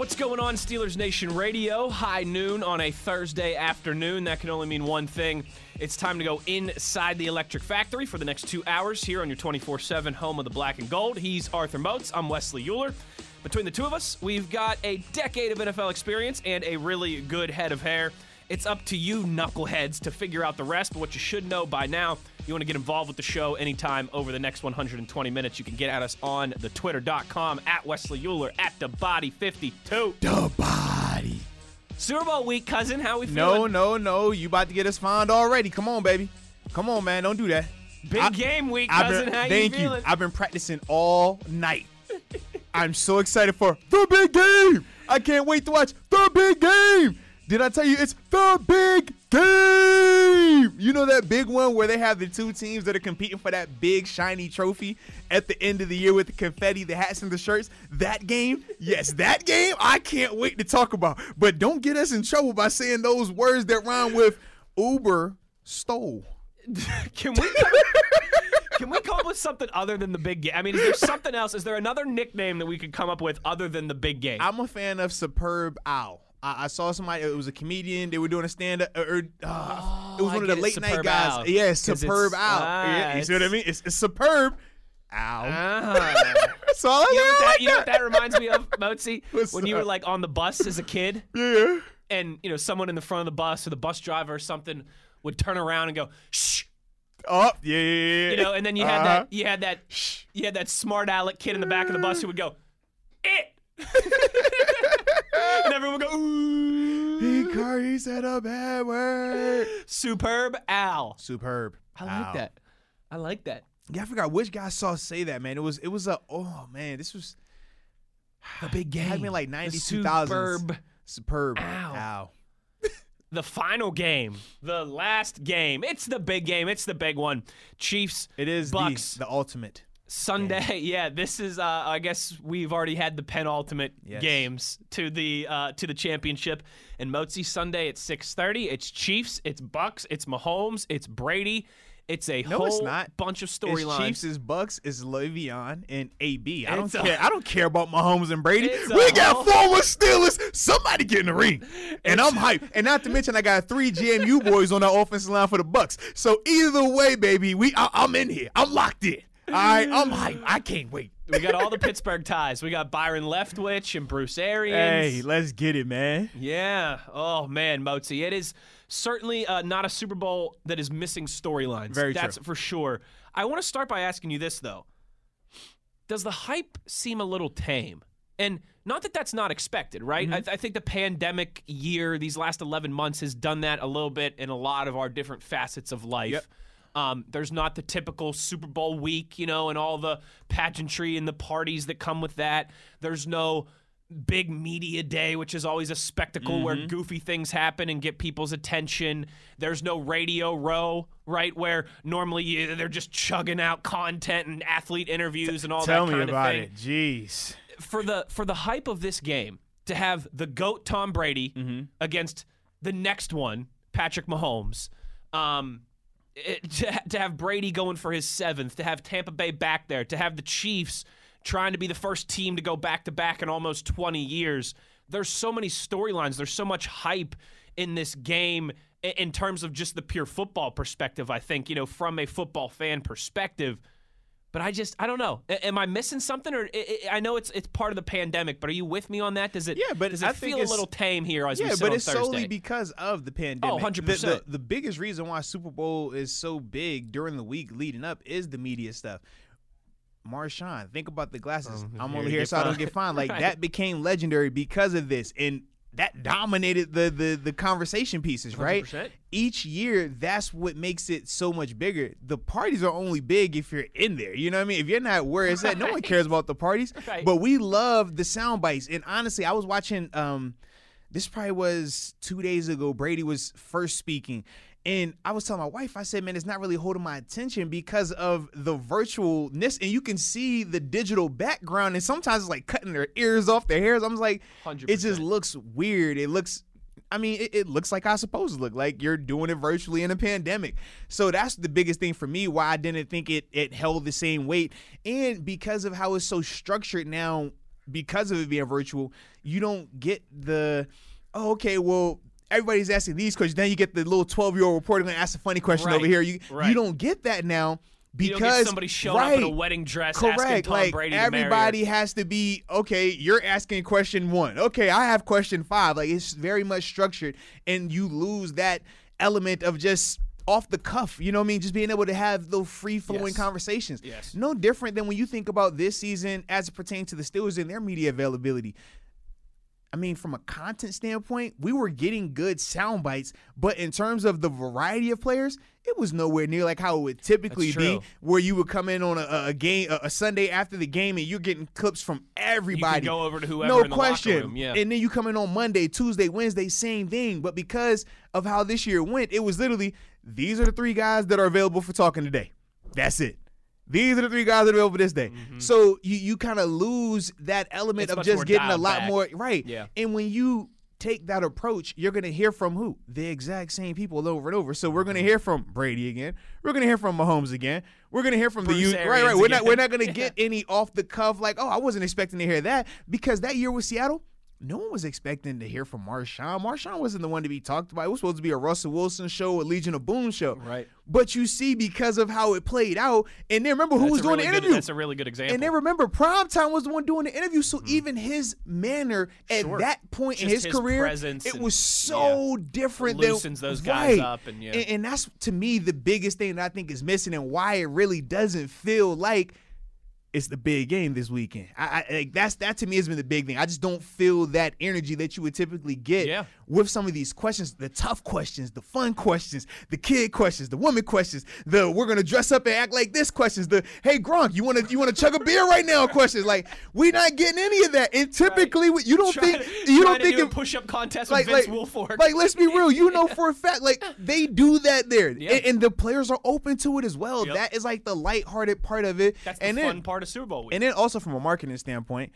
What's going on, Steelers Nation Radio? High noon on a Thursday afternoon. That can only mean one thing. It's time to go inside the Electric Factory for the next two hours here on your 24 7 home of the black and gold. He's Arthur Moats. I'm Wesley Euler. Between the two of us, we've got a decade of NFL experience and a really good head of hair. It's up to you, knuckleheads, to figure out the rest. But what you should know by now, you want to get involved with the show anytime over the next 120 minutes, you can get at us on the twitter.com at Wesley Euler at the body 52. The body. Super Bowl week, cousin. How we feel? No, no, no. You about to get us fined already. Come on, baby. Come on, man. Don't do that. Big I- game week, I've cousin. been- How thank you feeling? I've been practicing all night. I'm so excited for the big game. I can't wait to watch the big game. Did I tell you it's the big game? You know that big one where they have the two teams that are competing for that big shiny trophy at the end of the year with the confetti, the hats, and the shirts? That game? Yes, that game I can't wait to talk about. But don't get us in trouble by saying those words that rhyme with Uber stole. Can we can we come up with something other than the big game? I mean, is there something else? Is there another nickname that we could come up with other than the big game? I'm a fan of Superb Owl. I, I saw somebody. It was a comedian. They were doing a stand up. Or, uh, it was I one of the late night guys. Owl. Yeah, Superb out. Ah, yeah, you see what I mean? It's, it's Superb Owl. Ah. That's all You know, what that, like you know what that reminds me of, Mozi? When you were like on the bus as a kid, Yeah. and you know someone in the front of the bus or the bus driver or something would turn around and go shh, Oh, yeah, yeah, yeah. you know, and then you had Uh-huh. that you had that you had that smart aleck kid in the back of the bus who would go it, and everyone would go ooh. He, car, he said a bad word. Superb Al. Superb. I like that. I like that. Yeah, I forgot which guy I saw say that, man. It was, it was a, oh, man, this was, The big game. I me like The 90s, superb. 2000s. Superb. Ow. Ow. The final game, the last game. It's the big game. It's the big one. Chiefs. It is Bucks. the, the ultimate. Sunday. Yeah, this is. Uh, I guess we've already had the penultimate Yes. games to the uh, to the championship. And Motzi Sunday at six thirty. It's Chiefs. It's Bucks. It's Mahomes. It's Brady. It's a No, whole it's not. bunch of It's storylines. Chiefs, is Bucks, is Le'Veon, and AB. I don't a- care. I don't care about Mahomes and Brady. We got former Steelers. Somebody get in the ring, and I'm hyped. And not to mention, I got three GMU boys on the offensive line for the Bucks. So either way, baby, we I, I'm in here. I'm locked in. Right, I'm hyped. I can't wait. we got all the Pittsburgh ties. We got Byron Leftwich and Bruce Arians. Hey, let's get it, man. Yeah. Oh man, Mozi, it is certainly uh, not a Super Bowl that is missing storylines. Very That's true. for sure. I want to start by asking you this though: Does the hype seem a little tame? And not that that's not expected, right? Mm-hmm. I, th- I think the pandemic year, these last 11 months, has done that a little bit in a lot of our different facets of life. Yep. Um, there's not the typical Super Bowl week, you know, and all the pageantry and the parties that come with that. There's no big media day, which is always a spectacle where goofy things happen and get people's attention. There's no radio row, right, where normally you, they're just chugging out content and athlete interviews and all Tell that kind of thing it. Jeez. for the for the hype of this game to have the goat Tom Brady Mm-hmm. against the next one Patrick Mahomes, um, Eh, to, to have Brady going for his seventh, to have Tampa Bay back there, to have the Chiefs trying to be the first team to go back to back in almost 20 years. There's so many storylines. There's so much hype in this game in terms of just the pure football perspective. I think you know from a football fan perspective. But I just I don't know. A- am I missing something, or I, I I know it's it's part of the pandemic? But are you with me on that? Does it? Yeah, but does it I feel a little tame here as we Yeah, sit but on it's Thursday? solely because of the pandemic. Oh, 100%. The, the, the biggest reason why Super Bowl is so big during the week leading up is the media stuff. Marshawn, think about the glasses. Oh, I'm here over here get so I don't get fined. Like Right. that became legendary because of this, and that dominated the the the conversation pieces. Right? 100%. Each year, that's what makes it so much bigger. The parties are only big if you're in there. You know what I mean? If you're not where it's at, no one cares about the parties. Right. But we love the sound bites. And honestly, I was watching. um this probably was two days ago. Brady was first speaking. And I was telling my wife, I said, man, it's not really holding my attention because of the virtualness. And you can see the digital background. And sometimes it's like cutting their ears off their hairs. I'm like, 100%. it just looks weird. It looks, I mean, it, it looks like I supposed to look like you're doing it virtually in a pandemic. So that's the biggest thing for me why I didn't think it, it held the same weight. And because of how it's so structured now, because of it being virtual, you don't get the, oh, okay, well, everybody's asking these questions. Then you get the little 12 year old reporter going to ask a funny question Right. over here. You Right. you don't get that now because somebody showing up in a wedding dress asking Correct. Tom Like Brady to marry her. everybody has to be okay. You're asking question one. Okay, I have question five. Like it's very much structured, and you lose that element of just off the cuff. You know what I mean? Just being able to have those free flowing Yes. conversations. Yes. No different than when you think about this season as it pertains to the Steelers and their media availability. I mean, from a content standpoint, we were getting good sound bites, but in terms of the variety of players, it was nowhere near like how it would typically be, where you would come in on a, a game, a, a Sunday after the game, and you're getting clips from everybody. go over to whoever no in the question. room, yeah. And then you come in on Monday, Tuesday, Wednesday, same thing. But because of how this year went, it was literally these are the three guys that are available for talking today. That's it. These are the three guys that are available this day. So you you kind of lose that element Mm-hmm. It's of just getting a lot back. more right. Yeah. And when you take that approach, you're gonna hear from who? The exact same people over and over. So we're Mm-hmm. gonna hear from Brady again. We're gonna hear from Mahomes again. We're gonna hear from the Bruce youth. Right, right. We're not we're not gonna get any off the cuff like, oh, I wasn't expecting to hear that because that year with Seattle. No one was expecting to hear from Marshawn. Marshawn wasn't the one to be talked about. It was supposed to be a Russell Wilson show, a Legion of Boom show. Right. But you see, because of how it played out, and then remember who That's was doing really the good- interview. that's a really good example. And then remember, Primetime was the one doing the interview. So mm-hmm. even his manner at Sure. that point in his, his career, it was so different. Loosens than, those guys right. up and, yeah. and, and that's to me the biggest thing that I think is missing and why it really doesn't feel like it's the big game this weekend. I, I like that's that to me has been the big thing. I just don't feel that energy that you would typically get Yeah. with some of these questions, the tough questions, the fun questions, the kid questions, the woman questions, the we're gonna dress up and act like this questions, the hey Gronk, you wanna you wanna chug a beer right now questions. Like we're not getting any of that. And typically you don't Trying think you don't think do a push-up contest like, with Vince like, Wilfork. like, let's be real. You know for a fact, like they do that there, Yeah. and, and the players are open to it as well. Yep. That is like the lighthearted part of it. That's the and fun then, part of Super Bowl week. and then also from a marketing standpoint,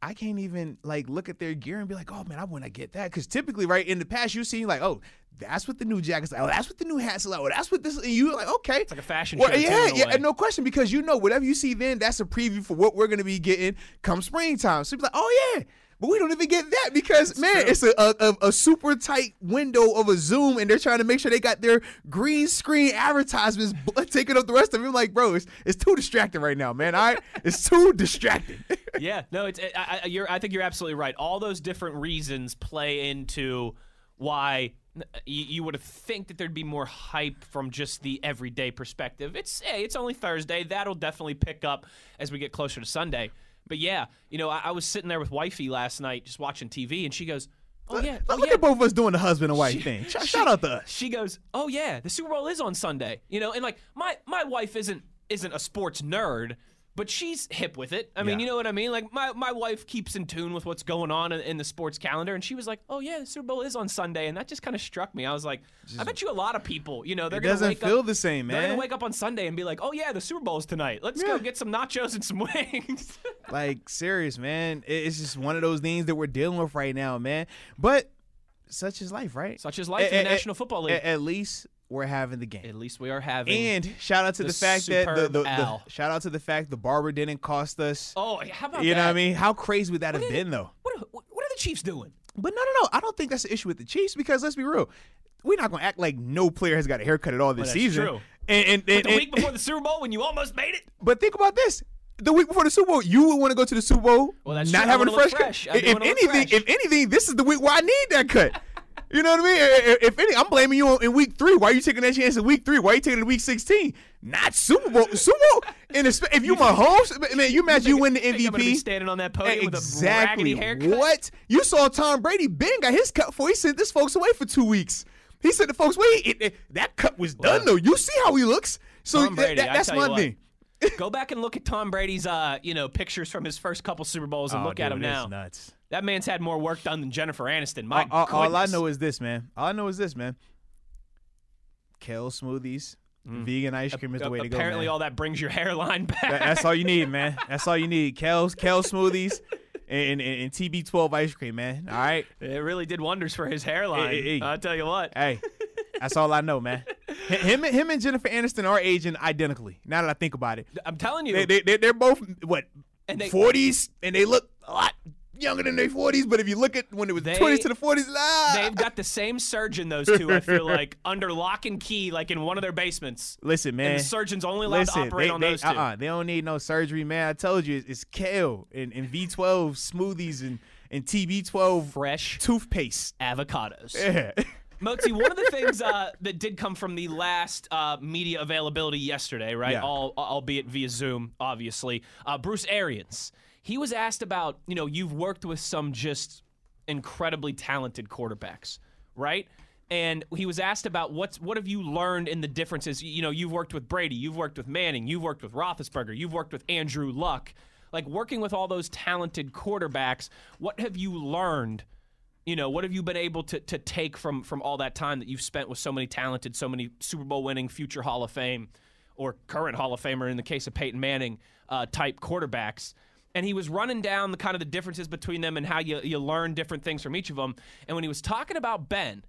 I can't even like look at their gear and be like, oh man, I want to get that. Because typically, right in the past, you see like, oh, that's what the new jackets like. Oh, that's what the new hats like. Oh, that's what this. And you like, okay, it's like a fashion well, show, Yeah, yeah, no question because you know whatever you see then, that's a preview for what we're gonna be getting come springtime. So you're like, oh yeah. But we don't even get that because man, true. it's a, a, a, super tight window of a Zoom, and they're trying to make sure they got their green screen advertisements taking up the rest of it. I'm like, bro, it's, it's too distracting right now, man. All right, it's too distracting. yeah, no, it's I, I, you're. I think you're absolutely right. All those different reasons play into why you, you would think that there'd be more hype from just the everyday perspective. It's hey, it's only Thursday. That'll definitely pick up as we get closer to Sunday. But yeah, you know, I, I was sitting there with wifey last night just watching TV, and she goes, "Oh yeah, oh Look yeah." at both of us doing the husband and wife thing. Shout, shout out to us. She goes, "Oh yeah, the Super Bowl is on Sunday." You know, and like my my wife isn't isn't a sports nerd, but she's hip with it. I mean, Yeah. you know what I mean? Like my my wife keeps in tune with what's going on in, in the sports calendar, and she was like, "Oh yeah, the Super Bowl is on Sunday," and that just kind of struck me. I was like, "I bet you a lot of people, you know, they're gonna doesn't wake feel up, the same, man. They're gonna wake up on Sunday and be like, "Oh yeah, the Super Bowl's tonight. Let's go get some nachos and some wings." Like serious, man. It's just one of those things that we're dealing with right now, man. But such is life, right? Such is life in the National Football League. At least we're having the game. At least we are having. And shout out to the, the fact that the, the, the shout out to the fact the barber didn't cost us. oh, how about you know what I mean? How crazy would that have did- been though? What are, what are the Chiefs doing? But no, no, no. I don't think that's the issue with the Chiefs because let's be real. We're not gonna act like no player has got a haircut at all this that's season. true. And, and, But and- the and- week before the Super Bowl, when you almost made it. But think about this. The week before the Super Bowl, you would want to go to the Super Bowl Well, that's not true. Having a fresh, cut. fresh. Do If anything, fresh. if anything, this is the week where I need that cut. You know what I mean? If if any, I'm blaming you in week three. Why are you taking that chance in week three? Why are you taking it in week 16? Not Super Bowl. Super Bowl. And if you Mahomes, man, you imagine you win the Think I'm be MVP. standing on that podium Exactly. with a raggedy haircut. What? You saw Tom Brady. Ben got his cut before he sent this folks away for two weeks. He said the folks, wait, it, it- that cut was done though. You see how he looks. So Brady, that- that's my thing. Go back and look at Tom Brady's, uh, you know, pictures from his first couple Super Bowls and Oh, look at dude, him now. nuts. That man's had more work done than Jennifer Aniston. My all, all- all I know is this, man. All I know is this, man. Kale smoothies, vegan ice cream is the way to go. Mm. Apparently, man. all that brings your hairline back. That- that's all you need, man. That's all you need. Kale, kale smoothies, and, and, and TB12 ice cream, man. All right. it really did wonders for his hairline. Hey, hey, hey. I'll tell you what. Hey, that's all I know, man. Him, and- him and Jennifer Aniston are aging identically. Now that I think about it, I'm telling you. they, they, they they're both what And they- forties, and they look a lot younger than their forties. But if you look at when it was They- twenties to the forties, ah, They've got the same surgeon, those two, I feel like, under lock and key, like in one of their basements. listen, man. And the surgeon's only allowed Listen, to operate they, on they, those two. uh-uh, they don't need no surgery, man. I told you, it's, it's kale and, and V12 smoothies and, and TB12 Fresh toothpaste. avocados. Yeah. Motzi, one of the things uh, that did come from the last uh, media availability yesterday, right? Yeah. All, albeit via Zoom, obviously. Uh, Bruce Arians. He was asked about, you know, you've worked with some just incredibly talented quarterbacks, right? And he was asked about what's what have you learned in the differences? You know, you've worked with Brady, you've worked with Manning, you've worked with Roethlisberger, you've worked with Andrew Luck. Like working with all those talented quarterbacks, what have you learned you know what have you been able to, to take from from all that time that you've spent with so many talented so many super bowl winning future hall of fame or current hall of famer in the case of peyton manning uh, type quarterbacks? And he was running down the kind of the differences between them and how you, you learn different things from each of them and when he was talking about ben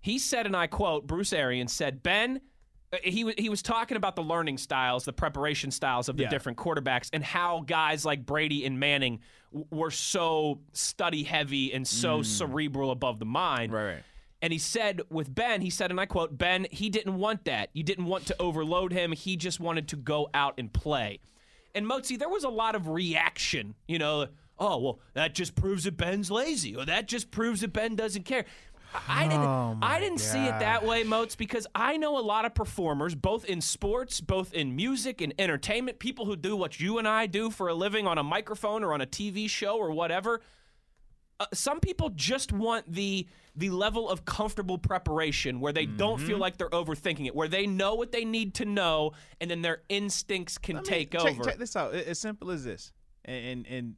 he said and i quote bruce arians said ben he, wa- he was talking about the learning styles, the preparation styles of the Yeah. different quarterbacks, and how guys like Brady and Manning w- were so study heavy and so cerebral above the mind. Mm. Right, right. And he said with Ben, he said, and I quote, Ben, he didn't want that. You didn't want to overload him. He just wanted to go out and play. And Motzi, there was a lot of reaction, you know, oh, well, that just proves that Ben's lazy, or that just proves that Ben doesn't care. I didn't Oh, I didn't see it that way, Moats, because I know a lot of performers, both in sports, both in music and entertainment, people who do what you and I do for a living on a microphone or on a TV show or whatever uh, some people just want the the level of comfortable preparation where they don't Mm-hmm. feel like they're overthinking it, where they know what they need to know, and then their instincts can I mean, take check, over. Check this out. As simple as this, and, and and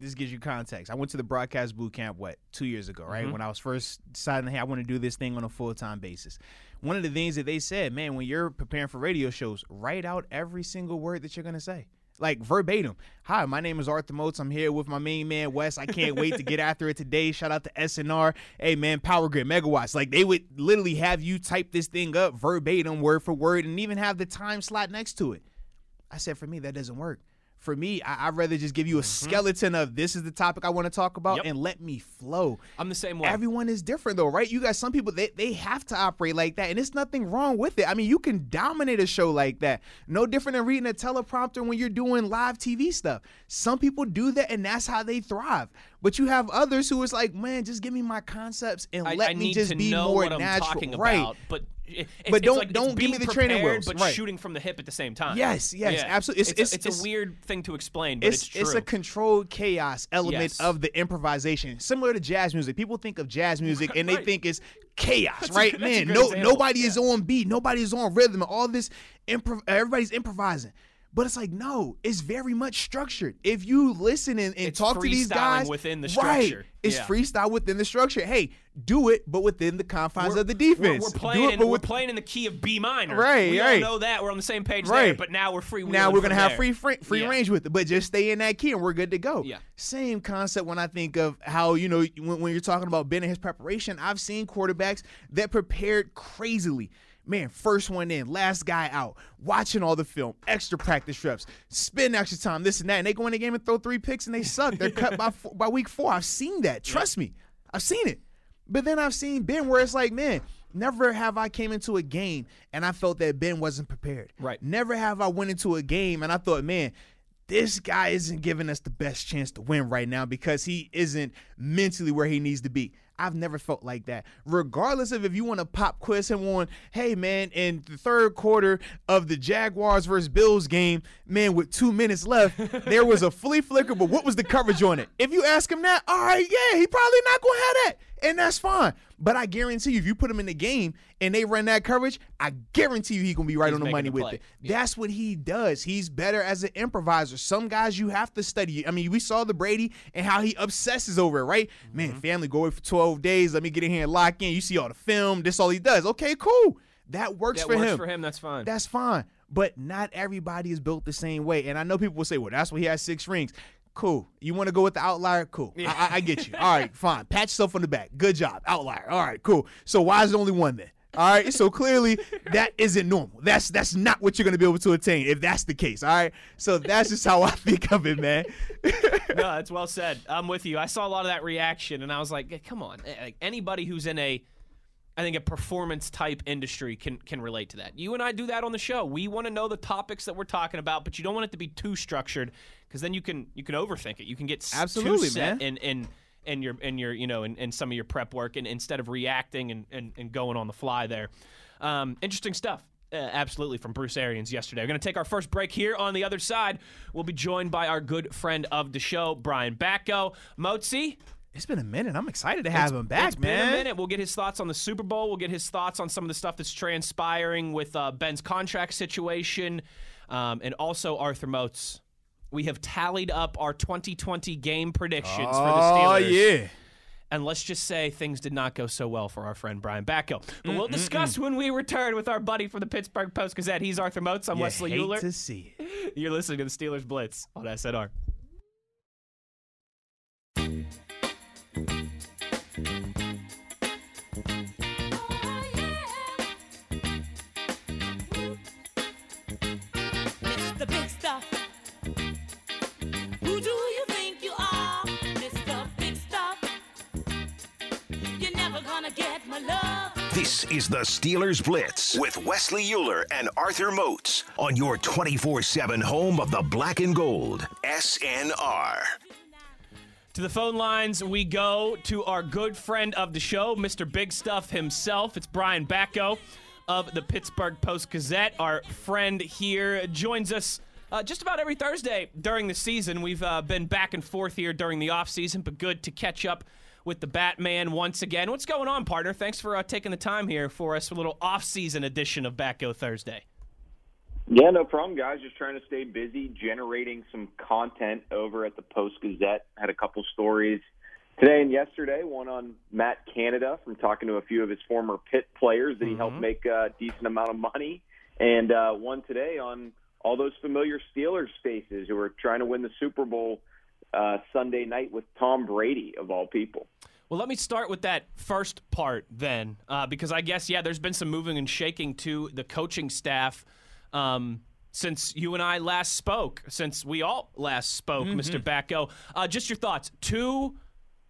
this gives you context. I went to the broadcast boot camp what two years ago, right? Mm-hmm. When I was first deciding, hey, I want to do this thing on a full time basis. One of the things that they said, man, when you're preparing for radio shows, write out every single word that you're gonna say. Like verbatim. Hi, my name is Arthur Moats. I'm here with my main man Wes. I can't wait to get after it today. Shout out to SNR. Hey man, Power Grid Megawatts. Like they would literally have you type this thing up verbatim, word for word, and even have the time slot next to it. I said, for me, that doesn't work. For me, I, I'd rather just give you a mm-hmm. skeleton of this is the topic I want to talk about Yep. and let me flow. I'm the same way. Everyone is different though, right? You got some people they, they have to operate like that, and it's nothing wrong with it. I mean, you can dominate a show like that. No different than reading a teleprompter when you're doing live TV stuff. Some people do that, and that's how they thrive. But you have others who is like, man, just give me my concepts and I, let I me just be more what I'm natural, talking right? about, but it- it's, But don't- like, don't give me the training prepared, wheels, but right. shooting from the hip at the same time. Yes, yes, Yeah. absolutely. It's- It's, it's- a, it's- a weird thing to explain, but it's, it's true. it's a controlled chaos element Yes. of the improvisation, similar to jazz music. People think of jazz music and they Right. think it's chaos, That's right? good- Man, no, example. nobody is on beat, nobody is on rhythm, all this improv, everybody's improvising. But it's like no, it's very much structured. If you listen and, and talk to these guys within the right, structure. it's Yeah. freestyle within the structure. Hey, do it, but within the confines We're- of the we're- defense. We're, playing. it, in, but we're playing in the key of B minor. Right, We all know that. We're on the same page there. Right. But now we're free. now we're gonna have there. free free, free Yeah. range with it, but just stay in that key and we're good to go. Yeah. Same concept when I think of how you know when, when you're talking about Ben and his preparation. I've seen quarterbacks that prepared crazily. Man, first one in, last guy out, watching all the film, extra practice reps, spend extra time, this and that, and they go in the game and throw three picks and they suck. They're cut by four, by week four. I've seen that. Trust me, I've seen it. But then I've seen Ben where it's like, man, never have I came into a game and I felt that Ben wasn't prepared. Right. Never have I went into a game and I thought, man, this guy isn't giving us the best chance to win right now because he isn't mentally where he needs to be. I've never felt like that. Regardless of if you want to pop quiz him on, hey man, in the third quarter of the Jaguars versus Bills game, man, with two minutes left, there was a flea flicker, but what was the coverage on it? If you ask him that, all right, yeah, he probably not gonna have that. And that's fine. But I guarantee you, if you put him in the game and they run that coverage, I guarantee you he gonna be right He's on the money with it. That's what he does. He's better as an improviser. Some guys you have to study. I mean, we saw the Brady and how he obsesses over it, right? Man, Mm-hmm. family go away for 12 days. Let me get in here and lock in. You see all the film. This all he does. Okay, cool. That works for him. That for works him. for him. That's fine. That's fine. But not everybody is built the same way. And I know people will say, well, that's why he has six rings. Cool. You want to go with the outlier? Cool. I, I, I get you. All right, fine. Pat yourself on the back. Good job. Outlier. All right, cool. So why is it only one then? All right. So clearly that isn't normal. That's that's not what you're gonna be able to attain if that's the case. All right. So that's just how I think of it, man. no, that's well said. I'm with you. I saw a lot of that reaction, and I was like, "Eh, "Come on!" Eh, Like anybody who's in a, I think a performance type industry can can relate to that. You and I do that on the show. We want to know the topics that we're talking about, but you don't want it to be too structured because then you can you can overthink it. You can get Absolutely, too set man. in in in your in your you know in, in some of your prep work, and instead of reacting and and, and going on the fly there. Um, interesting stuff. Uh, absolutely from Bruce Arians yesterday. We're going to take our first break here. On the other side, we'll be joined by our good friend of the show, Brian Batko. Motzi, It's been a minute. I'm excited to have him back, it's man. been a minute. We'll get his thoughts on the Super Bowl. We'll get his thoughts on some of the stuff that's transpiring with uh, Ben's contract situation, um, and also Arthur Moats. We have tallied up our 2020 game predictions for the Steelers. Oh yeah. And let's just say things did not go so well for our friend Brian Batko. But we'll discuss when we return with our buddy from the Pittsburgh Post Gazette. He's Arthur Moats. I'm You Wesley hate Euler. to see it. You're listening to the Steelers Blitz on SNR. This is the Steelers Blitz with Wesley Euler and Arthur Moats on your 24 7 home of the black and gold. SNR. To the phone lines we go to our good friend of the show, Mr. Big Stuff himself. It's Brian Batko of the Pittsburgh Post Gazette. Our friend here joins us uh, just about every Thursday during the season. We've uh, been back and forth here during the offseason, but good to catch up with the Batman once again. What's going on, partner? Thanks for uh, taking the time here for us for a little off-season edition of Batko Thursday. Yeah, no problem, guys. Just trying to stay busy, generating some content over at the Post Gazette. Had a couple stories today and yesterday. One on Matt Canada from talking to a few of his former Pitt players that he helped make a decent amount of money, and uh, one today on all those familiar Steelers faces who are trying to win the Super Bowl uh, Sunday night with Tom Brady of all people. Well, let me start with that first part then, uh, because I guess, yeah, there's been some moving and shaking to the coaching staff um, since you and I last spoke, since we all last spoke, Mr. Batko. Uh, just your thoughts. Two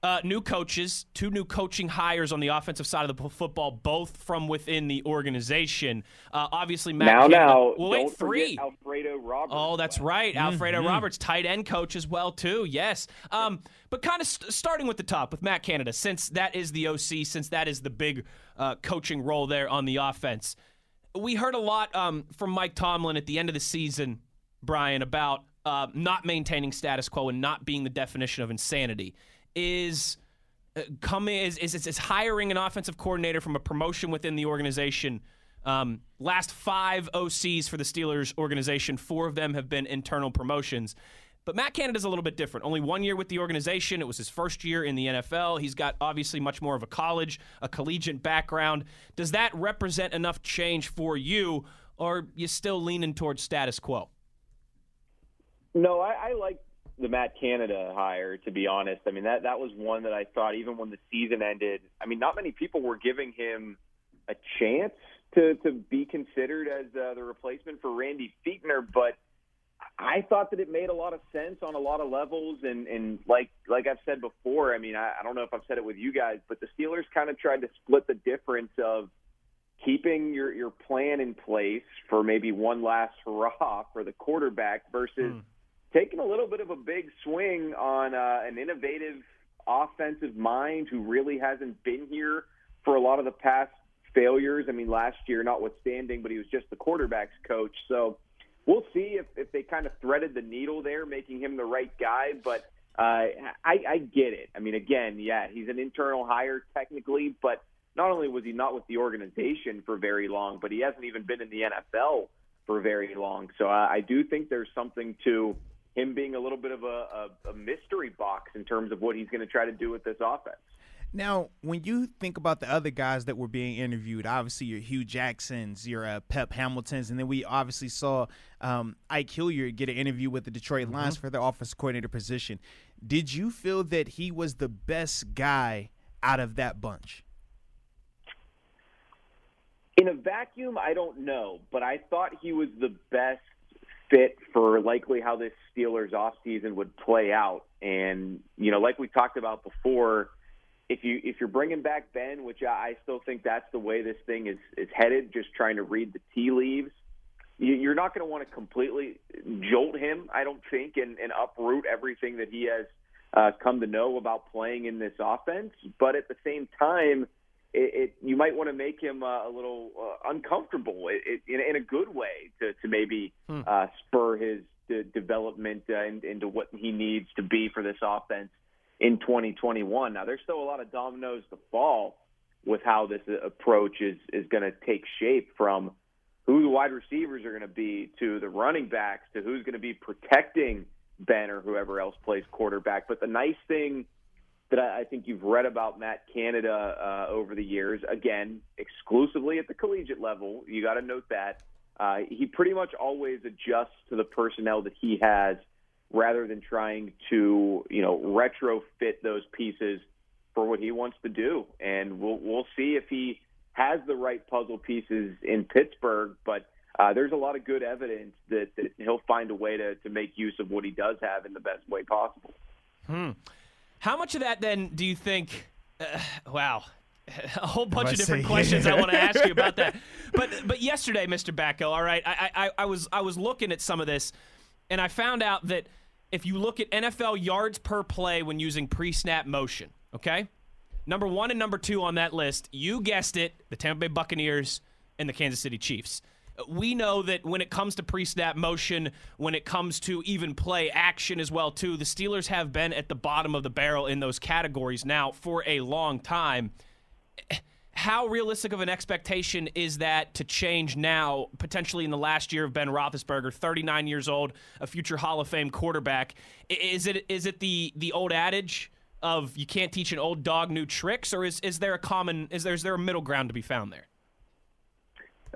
uh, new coaches, two new coaching hires on the offensive side of the football, both from within the organization. Uh, obviously, Matt now, Canada- now, well, wait, don't three. Alfredo Roberts. Oh, that's right. Alfredo Roberts, tight end coach as well too. Yes. Um, but kind of st- starting with the top with Matt Canada, since that is the OC, since that is the big uh, coaching role there on the offense. We heard a lot um, from Mike Tomlin at the end of the season, Brian, about uh, not maintaining status quo and not being the definition of insanity. Is uh, coming is, is is hiring an offensive coordinator from a promotion within the organization. Um, last five OCs for the Steelers organization, four of them have been internal promotions. But Matt Canada's a little bit different. Only one year with the organization. It was his first year in the NFL. He's got obviously much more of a college, a collegiate background. Does that represent enough change for you, or you still leaning towards status quo? No, I, I like the Matt Canada hire. To be honest, I mean that that was one that I thought even when the season ended. I mean, not many people were giving him a chance to to be considered as uh, the replacement for Randy Fichtner, but I thought that it made a lot of sense on a lot of levels. And and like like I've said before, I mean, I, I don't know if I've said it with you guys, but the Steelers kind of tried to split the difference of keeping your your plan in place for maybe one last hurrah for the quarterback versus taking a little bit of a big swing on uh, an innovative offensive mind who really hasn't been here for a lot of the past failures. I mean, last year, notwithstanding, but he was just the quarterback's coach. So we'll see if, if they kind of threaded the needle there, making him the right guy. But Uh, I, I get it. I mean, again, yeah, he's an internal hire technically, but not only was he not with the organization for very long, but he hasn't even been in the NFL for very long. So I, I do think there's something to him being a little bit of a, a, a mystery box in terms of what he's going to try to do with this offense. Now, when you think about the other guys that were being interviewed, obviously your Hugh Jacksons, your uh, Pep Hamiltons, and then we obviously saw um, Ike Hilliard get an interview with the Detroit Lions for their offense coordinator position. Did you feel that he was the best guy out of that bunch? In a vacuum, I don't know, but I thought he was the best fit for likely how this Steelers offseason would play out. And, you know, like we talked about before, if you if you're bringing back Ben, which I still think that's the way this thing is is headed, just trying to read the tea leaves, you're not going to want to completely jolt him, I don't think, and, and uproot everything that he has uh, come to know about playing in this offense. But at the same time, it, it you might want to make him uh, a little uh, uncomfortable it, it, in, in a good way to, to maybe Hmm. uh, spur his de- development uh, in, into what he needs to be for this offense in 2021. Now, there's still a lot of dominoes to fall with how this uh, approach is is going to take shape from who the wide receivers are going to be to the running backs to who's going to be protecting Ben or whoever else plays quarterback. But the nice thing that I I think you've read about Matt Canada uh, over the years, again, exclusively at the collegiate level, you got to note that uh, he pretty much always adjusts to the personnel that he has, rather than trying to you know retrofit those pieces for what he wants to do. And we'll we'll see if he has the right puzzle pieces in Pittsburgh, but. Uh, there's a lot of good evidence that, that he'll find a way to, to make use of what he does have in the best way possible. How much of that then do you think? Uh, wow, a whole bunch I of different questions I want to ask you about that. But but yesterday, Mr. Batko, all right, I, I I was I was looking at some of this, and I found out that if you look at NFL yards per play when using pre-snap motion, okay, number one and number two on that list, you guessed it, the Tampa Bay Buccaneers and the Kansas City Chiefs. We know that when it comes to pre-snap motion, when it comes to even play action as well too, the Steelers have been at the bottom of the barrel in those categories now for a long time. How realistic of an expectation is that to change now, potentially in the last year of Ben Roethlisberger, 39 years old, a future Hall of Fame quarterback? Is it is it the the old adage of you can't teach an old dog new tricks, or is is there a common is there is there a middle ground to be found there?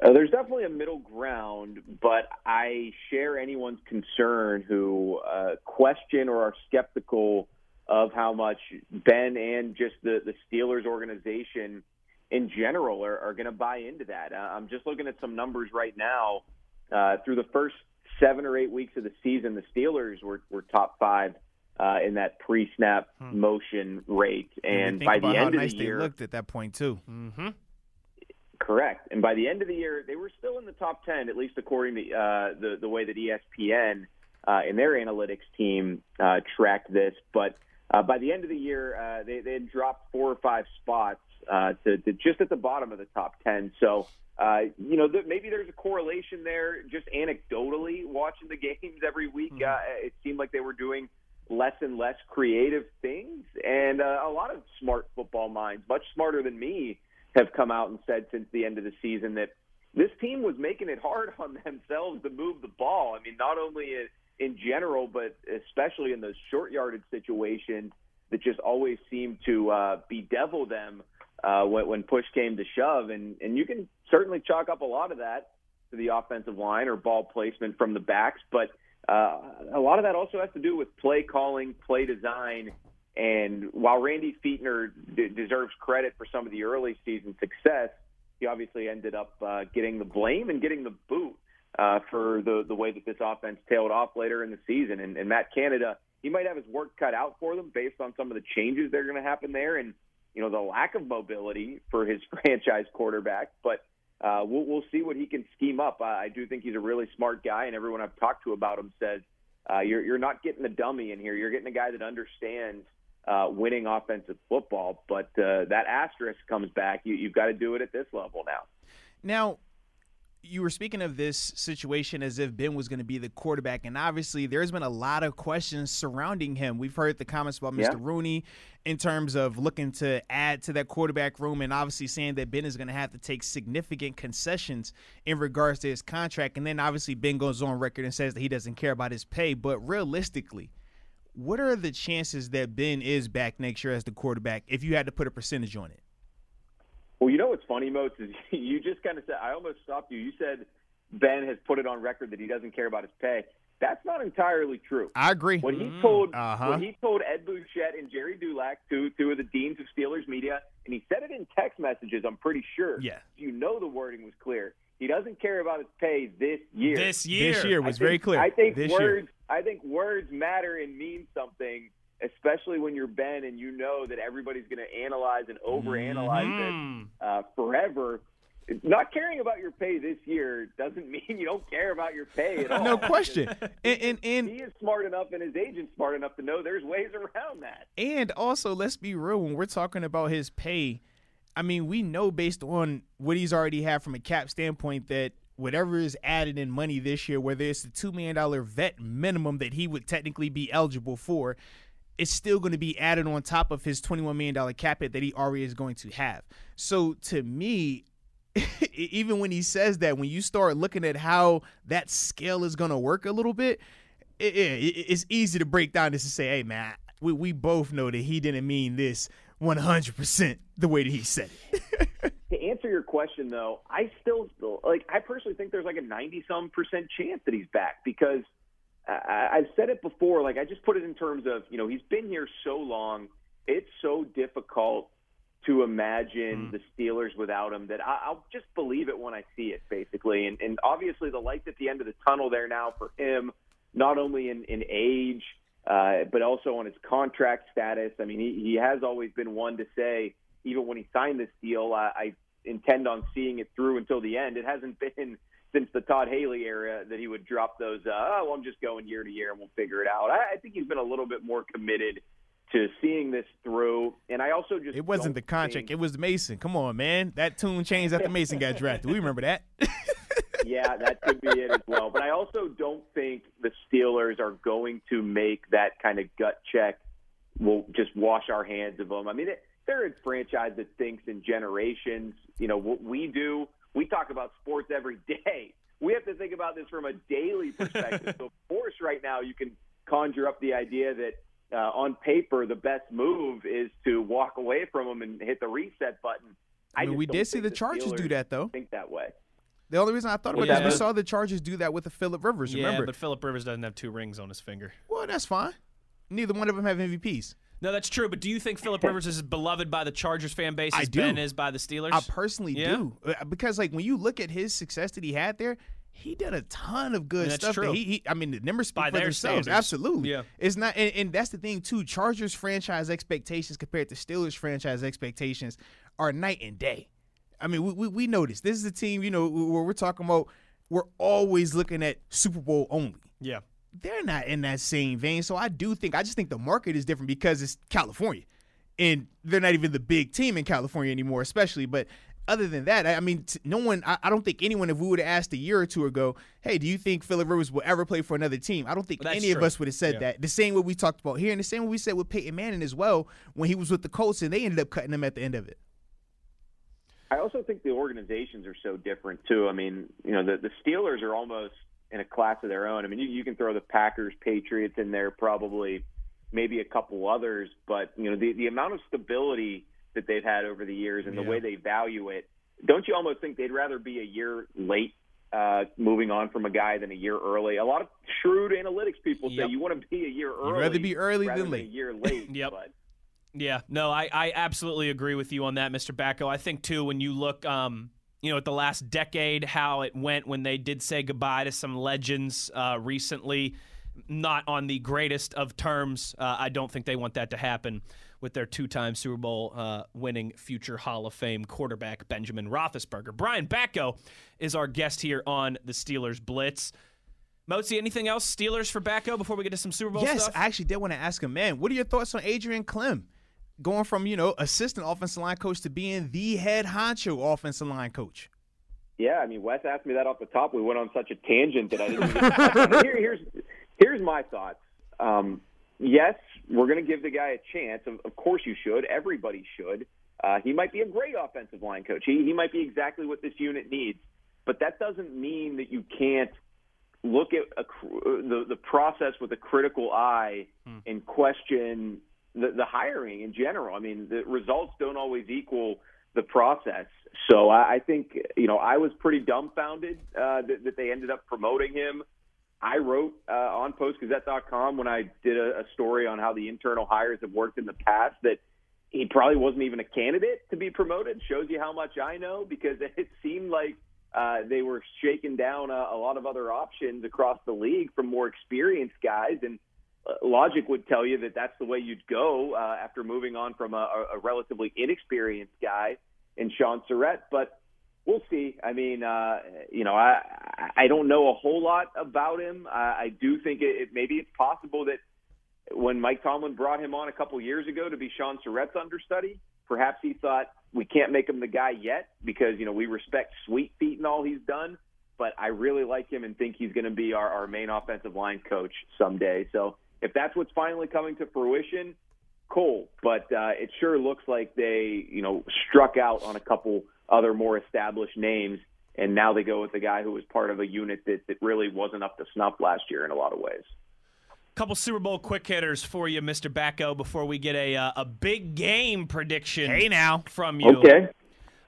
Uh, there's definitely a middle ground, but I share anyone's concern who uh, question or are skeptical of how much Ben and just the, the Steelers organization in general are, are going to buy into that. Uh, I'm just looking at some numbers right now. Uh, through the first seven or eight weeks of the season, the Steelers were, were top five uh, in that pre-snap motion rate, and think by about the how end of nice the they year, looked at that point too. Correct. And by the end of the year, they were still in the top 10, at least according to uh, the, the way that ESPN uh, and their analytics team uh, tracked this. But uh, by the end of the year, uh, they, they had dropped four or five spots uh, to, to just at the bottom of the top 10. So, uh, you know, th- maybe there's a correlation there just anecdotally watching the games every week. Uh, it seemed like they were doing less and less creative things. And uh, a lot of smart football minds, much smarter than me, have come out and said since the end of the season that this team was making it hard on themselves to move the ball. I mean, not only in, in general, but especially in those short yardage situations that just always seem to uh, bedevil them uh, when, when push came to shove. And, and you can certainly chalk up a lot of that to the offensive line or ball placement from the backs, but uh, a lot of that also has to do with play calling, play design, and while Randy Fichtner d- deserves credit for some of the early season success, he obviously ended up uh, getting the blame and getting the boot uh, for the the way that this offense tailed off later in the season. And, and Matt Canada, he might have his work cut out for them based on some of the changes that are going to happen there, and you know the lack of mobility for his franchise quarterback. But uh, we'll, we'll see what he can scheme up. I, I do think he's a really smart guy, and everyone I've talked to about him says uh, you're you're not getting a dummy in here. You're getting a guy that understands uh, winning offensive football. But uh, that asterisk comes back. You, you've got to do it at this level now. Now, you were speaking of this situation as if Ben was going to be the quarterback, and obviously there's been a lot of questions surrounding him. We've heard the comments about Mr. Yeah. Rooney in terms of looking to add to that quarterback room, and obviously saying that Ben is going to have to take significant concessions in regards to his contract. And then obviously Ben goes on record and says that he doesn't care about his pay. But realistically, what are the chances that Ben is back next year as the quarterback if you had to put a percentage on it? Well, you know what's funny, Moats, is you just kind of said, I almost stopped you. You said Ben has put it on record that he doesn't care about his pay. That's not entirely true. I agree. What he told Uh-huh. what he told Ed Bouchette and Jerry Dulac, two two of the deans of Steelers media, and he said it in text messages. I'm pretty sure. Yeah. you know the wording was clear. He doesn't care about his pay this year. This year. This year I was think- very clear. I think this words. year. I think words matter and mean something, especially when you're Ben and you know that everybody's going to analyze and overanalyze Mhm. it uh, forever. Not caring about your pay this year doesn't mean you don't care about your pay at all. No question. And and and, He is smart enough, and his agent's smart enough to know there's ways around that. and also let's be real when we're talking about his pay. I mean, we know based on what he's already had from a cap standpoint that whatever is added in money this year, whether it's the two million dollar vet minimum that he would technically be eligible for, it's still going to be added on top of his twenty one million dollar cap hit that he already is going to have. So to me, even when he says that, when you start looking at how that scale is going to work a little bit, it, it, it's easy to break down this and say, hey, man, we, we both know that he didn't mean this 100% the way that he said it. To answer your question, though, I still like. I personally think there's like a ninety-some percent chance that he's back because I, I've said it before. Like I just put it in terms of you know he's been here so long. It's so difficult to imagine mm. the Steelers without him that I, I'll just believe it when I see it, basically. And, and obviously, the light at the end of the tunnel there now for him, not only in, in age, uh, but also on his contract status. I mean, he, he has always been one to say, even when he signed this deal, I, I intend on seeing it through until the end. It hasn't been since the Todd Haley era that he would drop those, uh, oh, well, I'm just going year to year and we'll figure it out. I, I think he's been a little bit more committed to seeing this through. And I also just It wasn't the contract, think- it was Mason. Come on, man. That tune changed after Mason got drafted. We remember that. yeah, that could be it as well. But I also don't think the Steelers are going to make that kind of gut check. We'll just wash our hands of them. I mean, it, they're a franchise that thinks in generations. You know, what we do, we talk about sports every day. We have to think about this from a daily perspective. so, of course, right now you can conjure up the idea that uh, on paper the best move is to walk away from them and hit the reset button. I mean, we did see the Chargers do that, though. Think that way. The only reason I thought about Yeah, it is we saw the Chargers do that with the Philip Rivers. Yeah, Remember? but Philip Rivers doesn't have two rings on his finger. well, that's fine. Neither one of them have MVPs. No, that's true. But do you think Philip Rivers is beloved by the Chargers fan base I as. Ben is by the Steelers? I personally Yeah? do Uh, because, like, when you look at his success that he had there, he did a ton of good stuff. That's stuff. true. That he, he, I mean, the numbers speak By for themselves. standards. Absolutely. Yeah. It's not, and, and that's the thing too. Chargers franchise expectations compared to Steelers franchise expectations are night and day. I mean, we we, we know this. This is a team, you know, where we're talking about. We're always looking at Super Bowl only. yeah. they're not in that same vein. So I do think I just think the market is different because it's California, and they're not even the big team in California anymore, especially. But other than that, I I mean, t- no one. I, I don't think anyone, if we would have asked a year or two ago, "Hey, do you think Philip Rivers will ever play for another team?" I don't think Well, any of us would have said Yeah. that. The same way we talked about here, and the same way we said with Peyton Manning as well when he was with the Colts, and they ended up cutting him at the end of it. I also think the organizations are so different too. I mean, you know, the the Steelers are almost in a class of their own. I mean, you, you can throw the Packers, Patriots in there, probably maybe a couple others, but you know, the the amount of stability that they've had over the years and the Yeah. way they value it. Don't you almost think they'd rather be a year late uh, moving on from a guy than a year early? A lot of shrewd analytics people Yep. say you want to be a year early. rather be early rather than late. A year late. Yep. But Yeah, no, I, I absolutely agree with you on that, Mr. Batko. I think too when you look, um, you know, at the last decade, how it went when they did say goodbye to some legends uh, recently, not on the greatest of terms. Uh, I don't think they want that to happen with their two-time Super Bowl uh, winning future Hall of Fame quarterback Benjamin Roethlisberger. Brian Batko is our guest here on the Steelers Blitz. Mozi, anything else Steelers for Batko before we get to some Super Bowl yes, stuff? I actually did want to ask him, man, what are your thoughts on Adrian Klemm? Going from, you know, assistant offensive line coach to being the head honcho offensive line coach. Yeah, I mean, Wes asked me that off the top. We went on such a tangent that I didn't. Here, here's here's my thoughts. Um, yes, we're going to give the guy a chance. Of, of course, you should. Everybody should. Uh, he might be a great offensive line coach. He he might be exactly what this unit needs. But that doesn't mean that you can't look at a, the the process with a critical eye and question the, the hiring in general. I mean, the results don't always equal the process. So I, I think you know I was pretty dumbfounded uh, that, that they ended up promoting him. I wrote uh, on PostGazette.com when I did a, a story on how the internal hires have worked in the past that he probably wasn't even a candidate to be promoted. Shows you how much I know because it seemed like uh, they were shaking down a, a lot of other options across the league from more experienced guys, and logic would tell you that that's the way you'd go uh, after moving on from a, a relatively inexperienced guy in Shaun Sarrett. But we'll see. I mean, uh, you know, I I don't know a whole lot about him. I, I do think it, it maybe it's possible that when Mike Tomlin brought him on a couple years ago to be Shaun Sarrett's understudy, perhaps he thought we can't make him the guy yet because you know we respect Sweet Feet and all he's done. But I really like him and think he's going to be our, our main offensive line coach someday. So if that's what's finally coming to fruition, cool. But uh, it sure looks like they, you know, struck out on a couple other more established names, and now they go with the guy who was part of a unit that, that really wasn't up to snuff last year in a lot of ways. Couple Super Bowl quick hitters for you, Mr. Batko, before we get a uh, a big game prediction Hey now. from you. Okay.